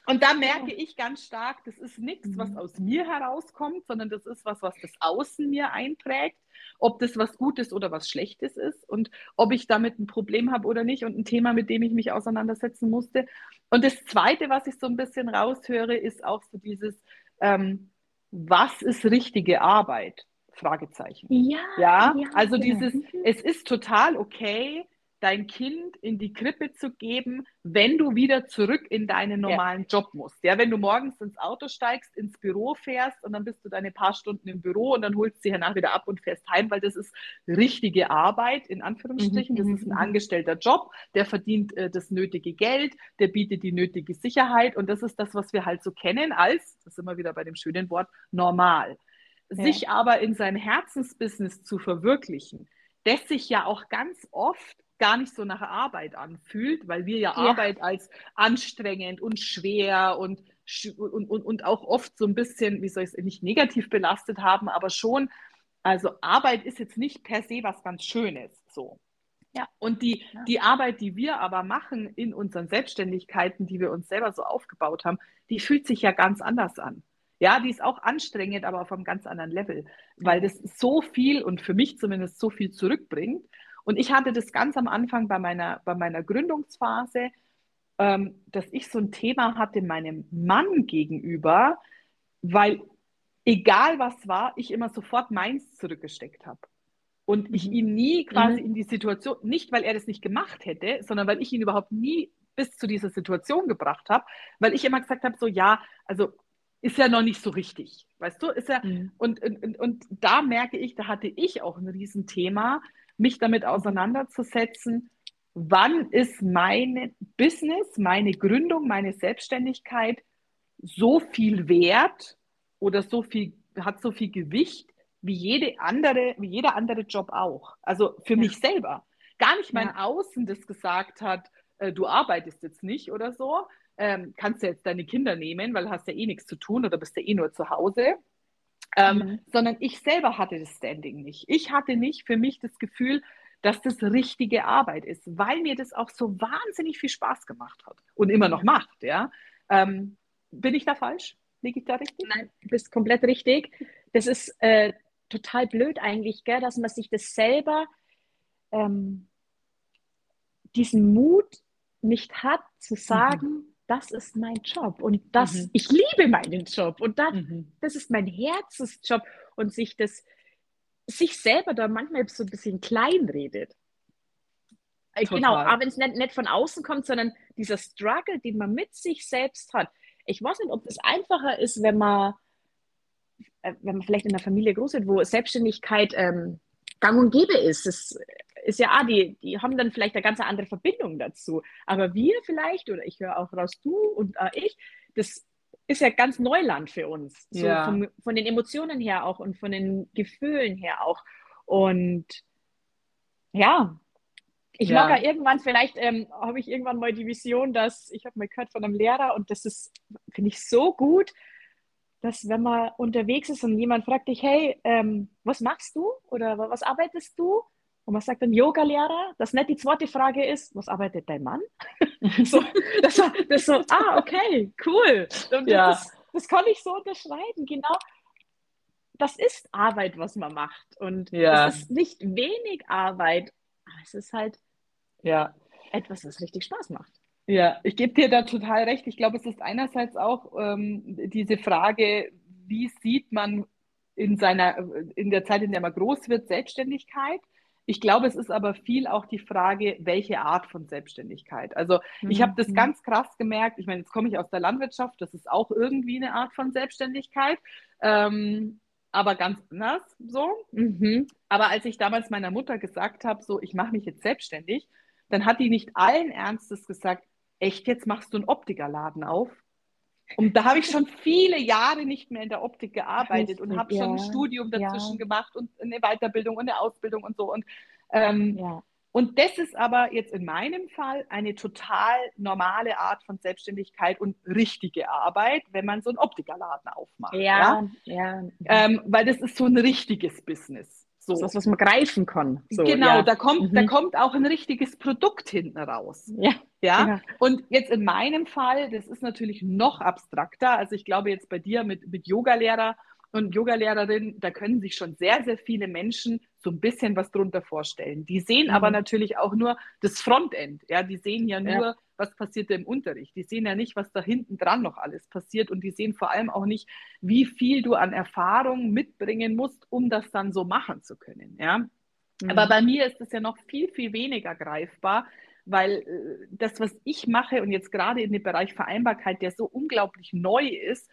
Und da merke ich ganz stark, das ist nichts, was mhm. aus mir herauskommt, sondern das ist was, was das Außen mir einprägt ob das was Gutes oder was Schlechtes ist und ob ich damit ein Problem habe oder nicht und ein Thema, mit dem ich mich auseinandersetzen musste. Und das Zweite, was ich so ein bisschen raushöre, ist auch so dieses, ähm, was ist richtige Arbeit? Fragezeichen. Ja, ja, ja also dieses, es ist total okay, dein Kind in die Krippe zu geben, wenn du wieder zurück in deinen normalen ja. Job musst. Ja, wenn du morgens ins Auto steigst, ins Büro fährst und dann bist du deine paar Stunden im Büro und dann holst du sie danach wieder ab und fährst heim, weil das ist richtige Arbeit, in Anführungsstrichen. Mhm. Das ist ein mhm. angestellter Job, der verdient äh, das nötige Geld, der bietet die nötige Sicherheit und das ist das, was wir halt so kennen als, das sind wir wieder bei dem schönen Wort, normal. Ja. Sich aber in sein Herzensbusiness zu verwirklichen, das sich ja auch ganz oft gar nicht so nach Arbeit anfühlt, weil wir ja, ja. Arbeit als anstrengend und schwer und, und, und, und auch oft so ein bisschen, wie soll ich es nicht negativ belastet haben, aber schon, also Arbeit ist jetzt nicht per se was ganz Schönes so. Ja. Und die, ja. die Arbeit, die wir aber machen in unseren Selbstständigkeiten, die wir uns selber so aufgebaut haben, die fühlt sich ja ganz anders an. Ja, die ist auch anstrengend, aber auf einem ganz anderen Level, weil das so viel und für mich zumindest so viel zurückbringt. Und ich hatte das ganz am Anfang bei meiner, bei meiner Gründungsphase, ähm, dass ich so ein Thema hatte meinem Mann gegenüber, weil egal was war, ich immer sofort meins zurückgesteckt habe. Und ich mhm. ihn nie quasi mhm. in die Situation, nicht weil er das nicht gemacht hätte, sondern weil ich ihn überhaupt nie bis zu dieser Situation gebracht habe, weil ich immer gesagt habe, so ja, also ist ja noch nicht so richtig, weißt du, ist ja, mhm. und, und, und da merke ich, da hatte ich auch ein Riesenthema, mich damit auseinanderzusetzen, wann ist mein Business, meine Gründung, meine Selbstständigkeit so viel wert oder so viel, hat so viel Gewicht wie jede andere, wie jeder andere Job auch. Also für ja. mich selber. Gar nicht mein ja. Außen, das gesagt hat, äh, du arbeitest jetzt nicht oder so. Ähm, kannst du jetzt deine Kinder nehmen, weil du hast ja eh nichts zu tun oder bist ja eh nur zu Hause. Ähm, mhm. Sondern ich selber hatte das Standing nicht. Ich hatte nicht für mich das Gefühl, dass das richtige Arbeit ist, weil mir das auch so wahnsinnig viel Spaß gemacht hat und immer noch macht. Ja? Ähm, bin ich da falsch? Liege ich da richtig? Nein, du bist komplett richtig. Das ist äh, total blöd eigentlich, gell, dass man sich das selber, ähm, diesen Mut nicht hat, zu sagen, mhm. Das ist mein Job und das, mhm. ich liebe meinen Job und das, mhm. das ist mein Herzensjob und sich das, sich selber da manchmal so ein bisschen kleinredet. Äh, Total. Genau, aber wenn es nicht, nicht von außen kommt, sondern dieser Struggle, den man mit sich selbst hat. Ich weiß nicht, ob das einfacher ist, wenn man äh, wenn man vielleicht in einer Familie groß wird, wo Selbstständigkeit ähm, gang und gäbe ist, das ist ja, ah, die, die haben dann vielleicht eine ganz andere Verbindung dazu. Aber wir vielleicht, oder ich höre auch raus, du und äh, ich, das ist ja ganz Neuland für uns. So ja. vom, von den Emotionen her auch und von den Gefühlen her auch. Und ja, ich ja. mag ja irgendwann, vielleicht ähm, habe ich irgendwann mal die Vision, dass ich habe mal gehört von einem Lehrer und das ist, finde ich so gut, dass wenn man unterwegs ist und jemand fragt dich, hey, ähm, was machst du oder was arbeitest du? Und man sagt dann Yoga-Lehrer, dass nicht die zweite Frage ist, was arbeitet dein Mann? so, das, das so, ah, okay, cool. Und ja. das, das kann ich so unterschreiben. Genau, das ist Arbeit, was man macht. Und ja. es ist nicht wenig Arbeit, aber es ist halt ja. etwas, was richtig Spaß macht. Ja, ich gebe dir da total recht. Ich glaube, es ist einerseits auch ähm, diese Frage, wie sieht man in seiner, in der Zeit, in der man groß wird, Selbstständigkeit? Ich glaube, es ist aber viel auch die Frage, welche Art von Selbstständigkeit. Also ich habe das mhm. ganz krass gemerkt. Ich meine, jetzt komme ich aus der Landwirtschaft, das ist auch irgendwie eine Art von Selbstständigkeit, ähm, aber ganz anders so. Mhm. Aber als ich damals meiner Mutter gesagt habe, so ich mache mich jetzt selbstständig, dann hat die nicht allen Ernstes gesagt, echt, jetzt machst du einen Optikerladen auf? Und da habe ich schon viele Jahre nicht mehr in der Optik gearbeitet und habe ja. schon ein Studium dazwischen ja. gemacht und eine Weiterbildung und eine Ausbildung und so. Und, ähm, ja. und das ist aber jetzt in meinem Fall eine total normale Art von Selbstständigkeit und richtige Arbeit, wenn man so einen Optikerladen aufmacht. Ja, ja. Ähm, weil das ist so ein richtiges Business. So. Das ist was man greifen kann. So, genau, ja. da, kommt, mhm. da kommt auch ein richtiges Produkt hinten raus. Ja. ja. Genau. Und jetzt in meinem Fall, das ist natürlich noch abstrakter. Also ich glaube jetzt bei dir mit, mit Yogalehrer und Yogalehrerin, da können sich schon sehr, sehr viele Menschen so ein bisschen was drunter vorstellen. Die sehen mhm. aber natürlich auch nur das Frontend. Ja, die sehen ja nur, ja. Was passiert im Unterricht. Die sehen ja nicht, was da hinten dran noch alles passiert und die sehen vor allem auch nicht, wie viel du an Erfahrung mitbringen musst, um das dann so machen zu können. Ja, mhm. aber bei mir ist es ja noch viel, viel weniger greifbar, weil äh, das, was ich mache und jetzt gerade in dem Bereich Vereinbarkeit, der so unglaublich neu ist,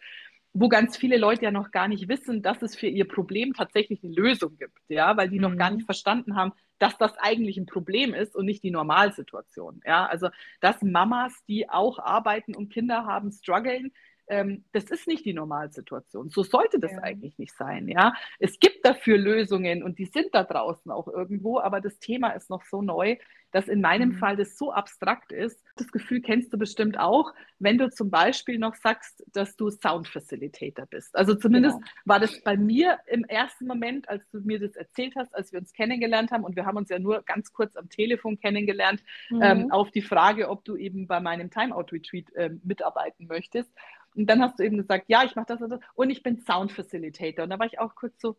wo ganz viele Leute ja noch gar nicht wissen, dass es für ihr Problem tatsächlich eine Lösung gibt, ja, weil die mhm. noch gar mhm. nicht verstanden haben, dass das eigentlich ein Problem ist und nicht die Normalsituation, ja, also dass Mamas, die auch arbeiten und Kinder haben, strugglen, ähm, das ist nicht die Normalsituation. So sollte das ja. eigentlich nicht sein. Ja, es gibt dafür Lösungen und die sind da draußen auch irgendwo, aber das Thema ist noch so neu, dass in meinem mhm. Fall das so abstrakt ist. Das Gefühl kennst du bestimmt auch, wenn du zum Beispiel noch sagst, dass du Sound Facilitator bist. Also zumindest genau. war das bei mir im ersten Moment, als du mir das erzählt hast, als wir uns kennengelernt haben und wir haben uns ja nur ganz kurz am Telefon kennengelernt, mhm. ähm, auf die Frage, ob du eben bei meinem Timeout-Retreat äh, mitarbeiten möchtest. Und dann hast du eben gesagt, ja, ich mache das und das und ich bin Sound Facilitator. Und da war ich auch kurz so,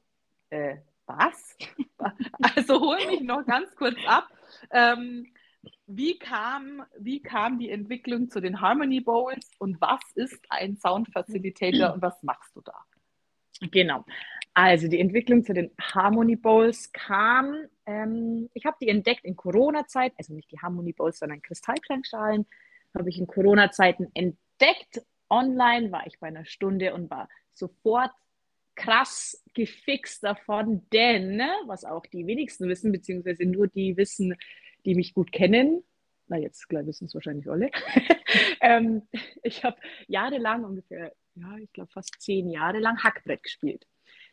äh, was? also hol mich noch ganz kurz ab. Ähm, wie, kam, wie kam die Entwicklung zu den Harmony Bowls und was ist ein Sound Facilitator und was machst du da? Genau. Also die Entwicklung zu den Harmony Bowls kam, ähm, ich habe die entdeckt in Corona-Zeit, also nicht die Harmony Bowls, sondern Kristallklangschalen, habe ich in Corona-Zeiten entdeckt online war ich bei einer Stunde und war sofort krass gefixt davon, denn, ne, was auch die wenigsten wissen, beziehungsweise nur die wissen, die mich gut kennen, na jetzt gleich wissen es wahrscheinlich alle, ähm, ich habe jahrelang, ungefähr, ja, ich glaube fast zehn Jahre lang Hackbrett gespielt.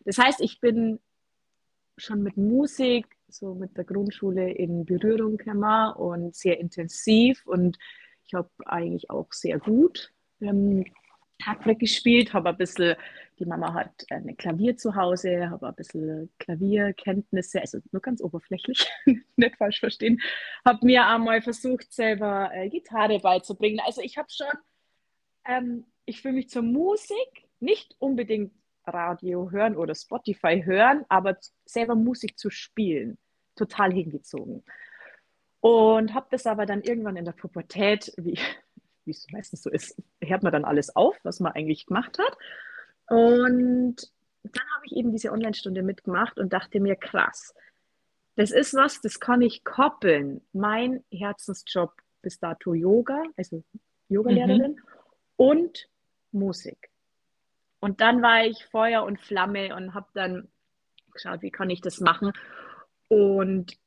Das heißt, ich bin schon mit Musik, so mit der Grundschule in Berührung gekommen und sehr intensiv und ich habe eigentlich auch sehr gut ähm, Tag gespielt, habe ein bisschen, die Mama hat ein Klavier zu Hause, habe ein bisschen Klavierkenntnisse, also nur ganz oberflächlich, nicht falsch verstehen, habe mir einmal versucht, selber äh, Gitarre beizubringen. Also ich habe schon, ähm, ich fühle mich zur Musik, nicht unbedingt Radio hören oder Spotify hören, aber selber Musik zu spielen, total hingezogen. Und habe das aber dann irgendwann in der Pubertät, wie wie es meistens so ist, hört man dann alles auf, was man eigentlich gemacht hat. Und dann habe ich eben diese Online-Stunde mitgemacht und dachte mir, krass, das ist was, das kann ich koppeln. Mein Herzensjob bis dato Yoga, also Yogalehrerin mhm. und Musik. Und dann war ich Feuer und Flamme und habe dann geschaut, wie kann ich das machen. Und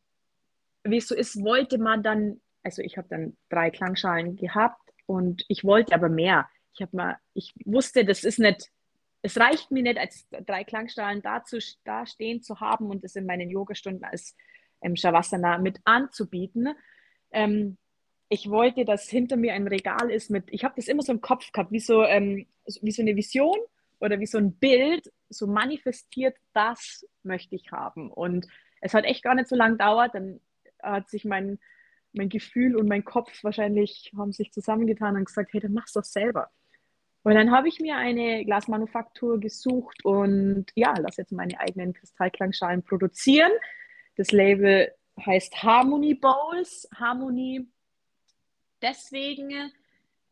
wie es so ist, wollte man dann, also ich habe dann drei Klangschalen gehabt und ich wollte aber mehr. Ich habe mal, ich wusste, das ist nicht, es reicht mir nicht, als drei Klangschalen da, zu, da stehen zu haben und das in meinen Yogastunden als ähm, Shavasana mit anzubieten. Ähm, ich wollte, dass hinter mir ein Regal ist mit, ich habe das immer so im Kopf gehabt, wie so, ähm, wie so eine Vision oder wie so ein Bild, so manifestiert, das möchte ich haben. Und es hat echt gar nicht so lange gedauert, dann hat sich mein mein Gefühl und mein Kopf wahrscheinlich haben sich zusammengetan und gesagt, hey, dann mach's doch selber. Und dann habe ich mir eine Glasmanufaktur gesucht und ja, lasse jetzt meine eigenen Kristallklangschalen produzieren. Das Label heißt Harmony Bowls. Harmony deswegen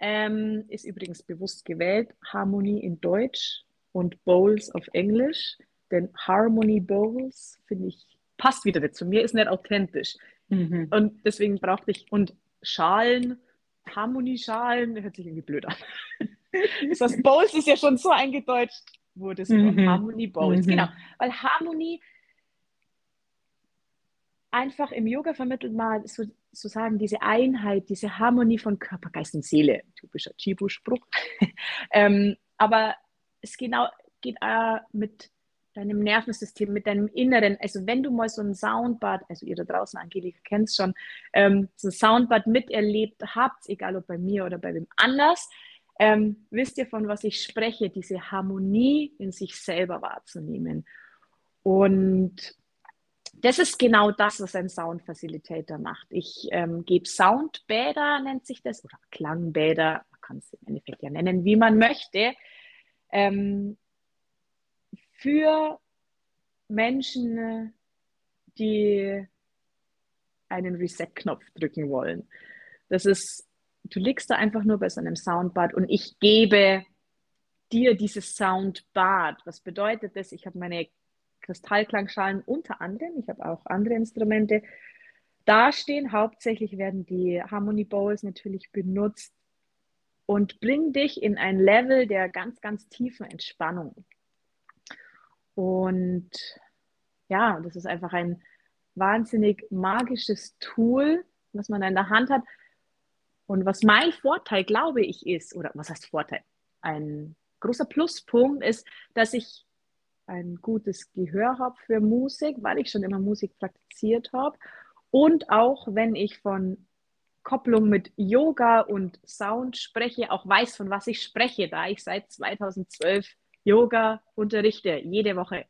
ähm, ist übrigens bewusst gewählt. Harmony in Deutsch und Bowls auf Englisch. Denn Harmony Bowls finde ich passt wieder nicht zu mir, ist nicht authentisch. Mhm. Und deswegen brauchte ich, und Schalen, Harmonieschalen, hört sich irgendwie blöd an. das Bowls ist ja schon so eingedeutscht, wurde es mhm. Harmony Bowls. Mhm. Genau, weil Harmonie einfach im Yoga vermittelt mal so, sozusagen diese Einheit, diese Harmonie von Körper, Geist und Seele. Typischer Chibu-Spruch. ähm, aber es genau, geht auch mit deinem Nervensystem, mit deinem Inneren. Also wenn du mal so ein Soundbad, also ihr da draußen, Angelika kennt es schon, ähm, so ein Soundbad miterlebt habt, egal ob bei mir oder bei wem anders, ähm, wisst ihr, von was ich spreche, diese Harmonie in sich selber wahrzunehmen. Und das ist genau das, was ein Sound Facilitator macht. Ich ähm, gebe Soundbäder, nennt sich das, oder Klangbäder, man kann es im Endeffekt ja nennen, wie man möchte. Ähm, für Menschen, die einen Reset-Knopf drücken wollen. Das ist, du liegst da einfach nur bei so einem Soundbad und ich gebe dir dieses Soundbad. Was bedeutet das? Ich habe meine Kristallklangschalen unter anderem, ich habe auch andere Instrumente dastehen. Hauptsächlich werden die Harmony Bowls natürlich benutzt und bringen dich in ein Level der ganz, ganz tiefen Entspannung. Und ja, das ist einfach ein wahnsinnig magisches Tool, was man in der Hand hat. Und was mein Vorteil, glaube ich, ist, oder was heißt Vorteil? Ein großer Pluspunkt ist, dass ich ein gutes Gehör habe für Musik, weil ich schon immer Musik praktiziert habe. Und auch wenn ich von Kopplung mit Yoga und Sound spreche, auch weiß, von was ich spreche, da ich seit 2012 Yoga unterrichte, jede Woche.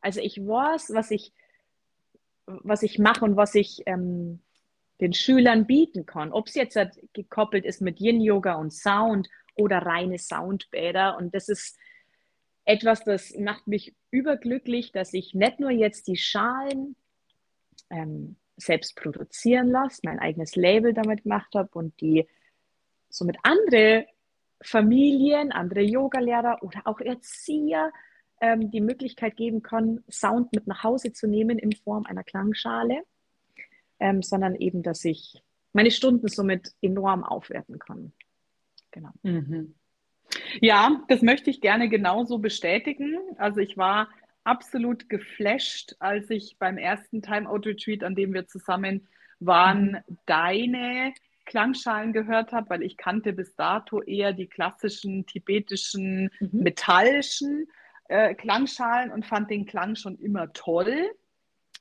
Also ich weiß, was ich, was ich mache und was ich ähm, den Schülern bieten kann. Ob es jetzt halt gekoppelt ist mit Yin-Yoga und Sound oder reine Soundbäder. Und das ist etwas, das macht mich überglücklich, dass ich nicht nur jetzt die Schalen ähm, selbst produzieren lasse, mein eigenes Label damit gemacht habe und die somit andere Familien, andere Yogalehrer oder auch Erzieher ähm, die Möglichkeit geben kann, Sound mit nach Hause zu nehmen in Form einer Klangschale, ähm, sondern eben, dass ich meine Stunden somit enorm aufwerten kann. Genau. Mhm. Ja, das möchte ich gerne genauso bestätigen. Also ich war absolut geflasht, als ich beim ersten Time-Out-Retreat, an dem wir zusammen waren, mhm. deine Klangschalen gehört habe, weil ich kannte bis dato eher die klassischen tibetischen mhm. metallischen äh, Klangschalen und fand den Klang schon immer toll.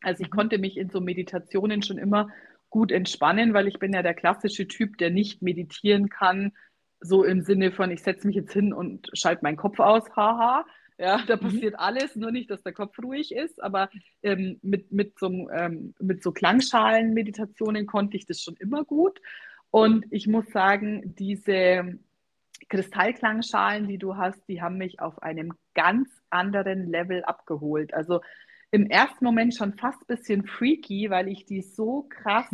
Also ich mhm. konnte mich in so Meditationen schon immer gut entspannen, weil ich bin ja der klassische Typ, der nicht meditieren kann, so im Sinne von, ich setze mich jetzt hin und schalte meinen Kopf aus, haha. Ja, da mhm. passiert alles, nur nicht, dass der Kopf ruhig ist, aber ähm, mit, mit, so, ähm, mit so Klangschalen-Meditationen konnte ich das schon immer gut. Und ich muss sagen, diese Kristallklangschalen, die du hast, die haben mich auf einem ganz anderen Level abgeholt. Also im ersten Moment schon fast ein bisschen freaky, weil ich die so krass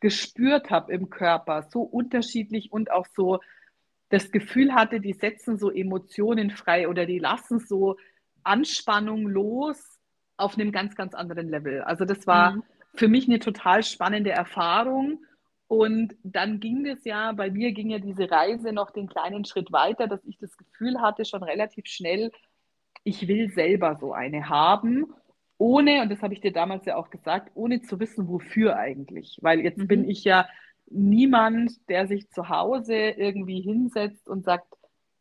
gespürt habe im Körper, so unterschiedlich und auch so das Gefühl hatte, die setzen so Emotionen frei oder die lassen so Anspannung los auf einem ganz, ganz anderen Level. Also das war mhm. für mich eine total spannende Erfahrung. Und dann ging es ja, bei mir ging ja diese Reise noch den kleinen Schritt weiter, dass ich das Gefühl hatte, schon relativ schnell, ich will selber so eine haben, ohne, und das habe ich dir damals ja auch gesagt, ohne zu wissen, wofür eigentlich. Weil jetzt mhm. bin ich ja niemand, der sich zu Hause irgendwie hinsetzt und sagt,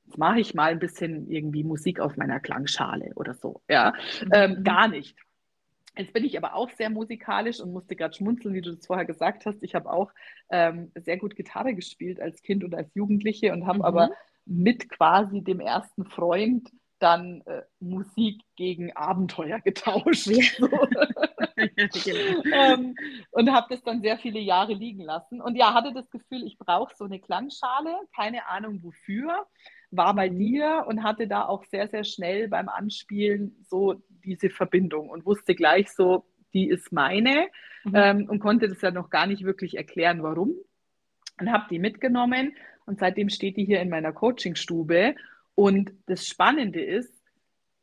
jetzt mache ich mal ein bisschen irgendwie Musik auf meiner Klangschale oder so. Ja, mhm. ähm, gar nicht. Jetzt bin ich aber auch sehr musikalisch und musste gerade schmunzeln, wie du das vorher gesagt hast. Ich habe auch ähm, sehr gut Gitarre gespielt als Kind und als Jugendliche und habe mhm. aber mit quasi dem ersten Freund dann äh, Musik gegen Abenteuer getauscht. So. genau. ähm, und habe das dann sehr viele Jahre liegen lassen. Und ja, hatte das Gefühl, ich brauche so eine Klangschale, keine Ahnung wofür, war bei dir und hatte da auch sehr, sehr schnell beim Anspielen so diese Verbindung und wusste gleich so, die ist meine mhm. ähm, und konnte das ja noch gar nicht wirklich erklären, warum. Und habe die mitgenommen und seitdem steht die hier in meiner Coachingstube. Und das Spannende ist,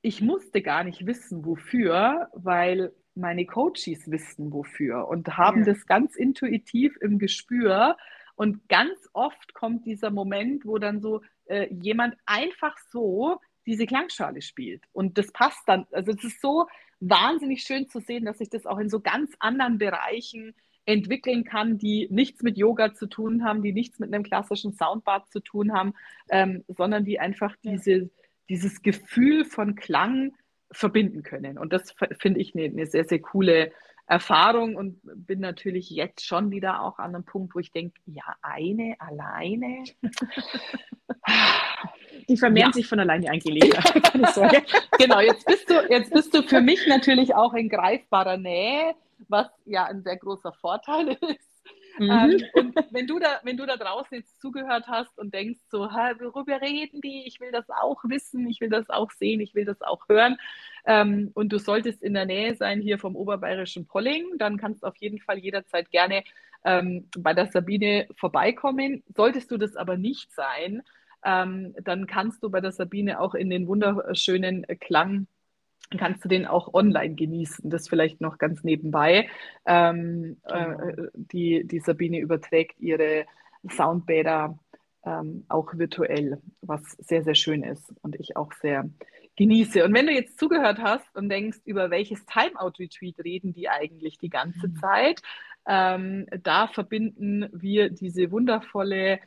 ich musste gar nicht wissen, wofür, weil meine Coaches wissen, wofür und haben ja. das ganz intuitiv im Gespür. Und ganz oft kommt dieser Moment, wo dann so äh, jemand einfach so diese Klangschale spielt. Und das passt dann. Also es ist so wahnsinnig schön zu sehen, dass sich das auch in so ganz anderen Bereichen entwickeln kann, die nichts mit Yoga zu tun haben, die nichts mit einem klassischen Soundbad zu tun haben, ähm, sondern die einfach diese, dieses Gefühl von Klang verbinden können. Und das finde ich eine, eine sehr, sehr coole Erfahrung und bin natürlich jetzt schon wieder auch an einem Punkt, wo ich denke, ja, eine alleine. Die vermehren ja. sich von alleine eingelegt. genau, jetzt bist, du, jetzt bist du für mich natürlich auch in greifbarer Nähe, was ja ein sehr großer Vorteil ist. Mhm. Ähm, und wenn du, da, wenn du da draußen jetzt zugehört hast und denkst so, worüber reden die? Ich will das auch wissen, ich will das auch sehen, ich will das auch hören. Ähm, und du solltest in der Nähe sein hier vom oberbayerischen Polling, dann kannst du auf jeden Fall jederzeit gerne ähm, bei der Sabine vorbeikommen. Solltest du das aber nicht sein, ähm, dann kannst du bei der Sabine auch in den wunderschönen Klang kannst du den auch online genießen. Das vielleicht noch ganz nebenbei. Ähm, genau. äh, die, die Sabine überträgt ihre Soundbäder ähm, auch virtuell, was sehr, sehr schön ist und ich auch sehr genieße. Und wenn du jetzt zugehört hast und denkst, über welches Timeout-Retreat reden die eigentlich die ganze mhm. Zeit, ähm, da verbinden wir diese wundervolle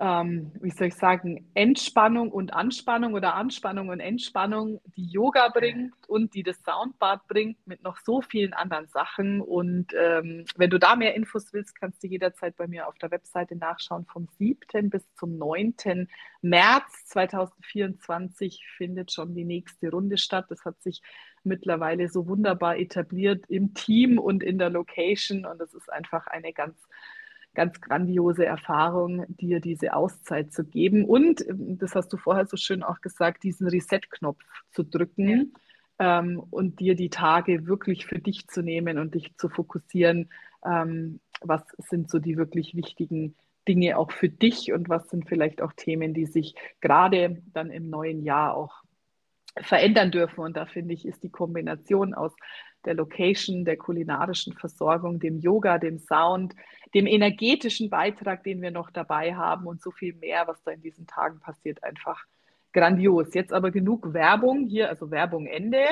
ähm, wie soll ich sagen, Entspannung und Anspannung oder Anspannung und Entspannung, die Yoga bringt und die das Soundbad bringt mit noch so vielen anderen Sachen. Und ähm, wenn du da mehr Infos willst, kannst du jederzeit bei mir auf der Webseite nachschauen. Vom 7. bis zum 9. März 2024 findet schon die nächste Runde statt. Das hat sich mittlerweile so wunderbar etabliert im Team und in der Location. Und das ist einfach eine ganz ganz grandiose Erfahrung, dir diese Auszeit zu geben und, das hast du vorher so schön auch gesagt, diesen Reset-Knopf zu drücken ja. ähm, und dir die Tage wirklich für dich zu nehmen und dich zu fokussieren, ähm, was sind so die wirklich wichtigen Dinge auch für dich und was sind vielleicht auch Themen, die sich gerade dann im neuen Jahr auch verändern dürfen. Und da finde ich, ist die Kombination aus der Location, der kulinarischen Versorgung, dem Yoga, dem Sound, dem energetischen Beitrag, den wir noch dabei haben und so viel mehr, was da in diesen Tagen passiert, einfach grandios. Jetzt aber genug Werbung hier, also Werbung Ende.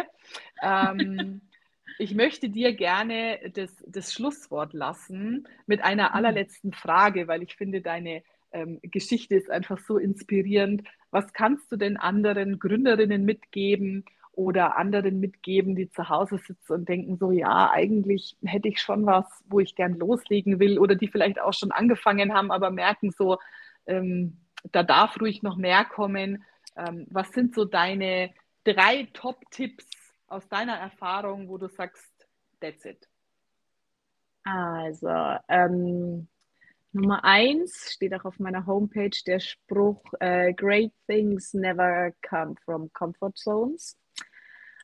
Ähm, ich möchte dir gerne das, das Schlusswort lassen mit einer mhm. allerletzten Frage, weil ich finde, deine ähm, Geschichte ist einfach so inspirierend. Was kannst du denn anderen Gründerinnen mitgeben oder anderen mitgeben, die zu Hause sitzen und denken so, ja, eigentlich hätte ich schon was, wo ich gern loslegen will oder die vielleicht auch schon angefangen haben, aber merken so, ähm, da darf ruhig noch mehr kommen. Ähm, was sind so deine drei Top-Tipps aus deiner Erfahrung, wo du sagst, that's it? Also, ähm, Nummer eins steht auch auf meiner Homepage der Spruch: äh, Great things never come from comfort zones.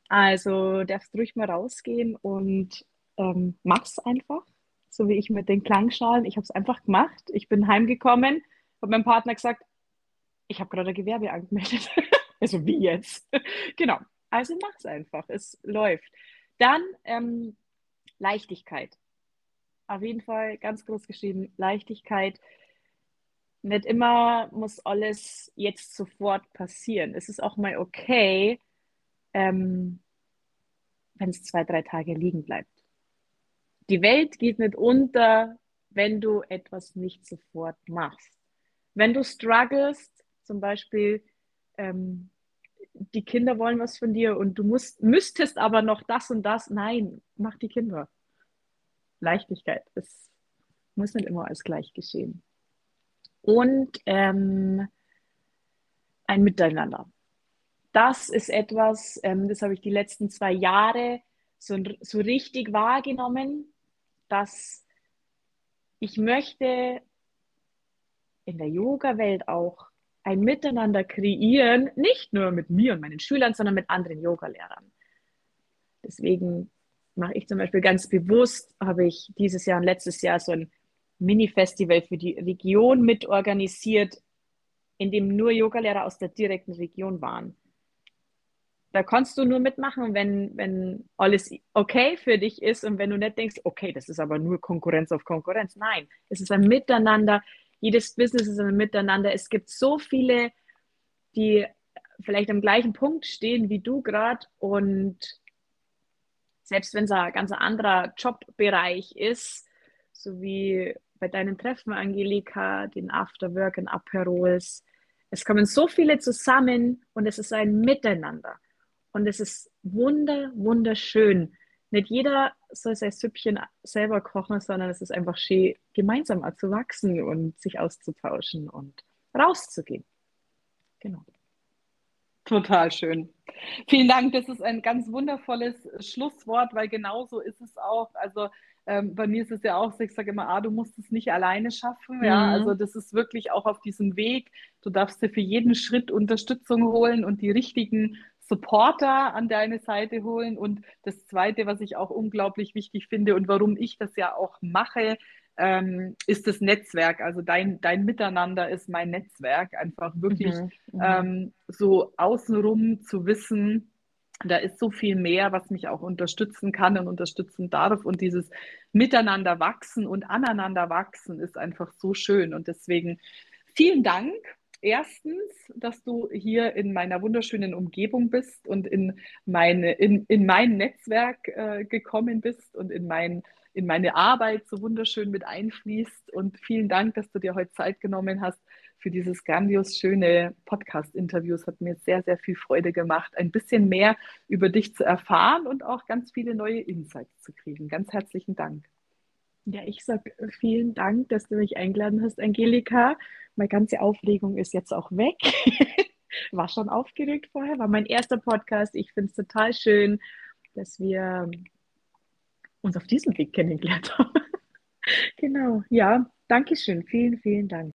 Also darfst du ruhig mal rausgehen und ähm, mach's einfach, so wie ich mit den Klangschalen. Ich habe es einfach gemacht. Ich bin heimgekommen, habe meinem Partner gesagt, ich habe gerade Gewerbe angemeldet. also wie jetzt? genau. Also mach's einfach. Es läuft. Dann ähm, Leichtigkeit. Auf jeden Fall ganz groß geschrieben, Leichtigkeit. Nicht immer muss alles jetzt sofort passieren. Es ist auch mal okay, ähm, wenn es zwei, drei Tage liegen bleibt. Die Welt geht nicht unter, wenn du etwas nicht sofort machst. Wenn du strugglest, zum Beispiel, ähm, die Kinder wollen was von dir und du musst, müsstest aber noch das und das, nein, mach die Kinder. Leichtigkeit, es muss nicht immer alles gleich geschehen. Und ähm, ein Miteinander das ist etwas, ähm, das habe ich die letzten zwei Jahre so, so richtig wahrgenommen, dass ich möchte in der Yoga-Welt auch ein Miteinander kreieren, nicht nur mit mir und meinen Schülern, sondern mit anderen Yogalehrern. Deswegen mache ich zum Beispiel ganz bewusst, habe ich dieses Jahr und letztes Jahr so ein Mini-Festival für die Region mitorganisiert, in dem nur Yogalehrer aus der direkten Region waren da kannst du nur mitmachen, wenn, wenn alles okay für dich ist und wenn du nicht denkst, okay, das ist aber nur Konkurrenz auf Konkurrenz. Nein, es ist ein Miteinander. Jedes Business ist ein Miteinander. Es gibt so viele, die vielleicht am gleichen Punkt stehen wie du gerade und selbst wenn es ein ganz anderer Jobbereich ist, so wie bei deinen Treffen, Angelika, den Afterwork und Aperols, es kommen so viele zusammen und es ist ein Miteinander. Und es ist wunder, wunderschön. Nicht jeder soll sein Süppchen selber kochen, sondern es ist einfach schön, gemeinsam zu wachsen und sich auszutauschen und rauszugehen. Genau. Total schön. Vielen Dank. Das ist ein ganz wundervolles Schlusswort, weil genauso ist es auch. Also ähm, bei mir ist es ja auch so, ich sage immer, ah, du musst es nicht alleine schaffen. Ja, mhm. also das ist wirklich auch auf diesem Weg. Du darfst dir für jeden Schritt Unterstützung holen und die richtigen Supporter an deine Seite holen. Und das Zweite, was ich auch unglaublich wichtig finde und warum ich das ja auch mache, ähm, ist das Netzwerk. Also dein, dein Miteinander ist mein Netzwerk. Einfach wirklich mhm, mhm, ähm, so außenrum zu wissen, da ist so viel mehr, was mich auch unterstützen kann und unterstützen darf. Und dieses Miteinander wachsen und aneinander wachsen ist einfach so schön. Und deswegen vielen Dank erstens, dass du hier in meiner wunderschönen Umgebung bist und in, meine, in, in mein Netzwerk äh, gekommen bist und in, mein, in meine Arbeit so wunderschön mit einfließt. Und vielen Dank, dass du dir heute Zeit genommen hast für dieses grandios schöne Podcast-Interview. Es hat mir sehr, sehr viel Freude gemacht, ein bisschen mehr über dich zu erfahren und auch ganz viele neue Insights zu kriegen. Ganz herzlichen Dank. Ja, ich sage vielen Dank, dass du mich eingeladen hast, Angelika. Meine ganze Aufregung ist jetzt auch weg. war schon aufgeregt vorher, war mein erster Podcast. Ich finde es total schön, dass wir uns auf diesem Weg kennengelernt haben. genau, ja, danke schön. Vielen, vielen Dank.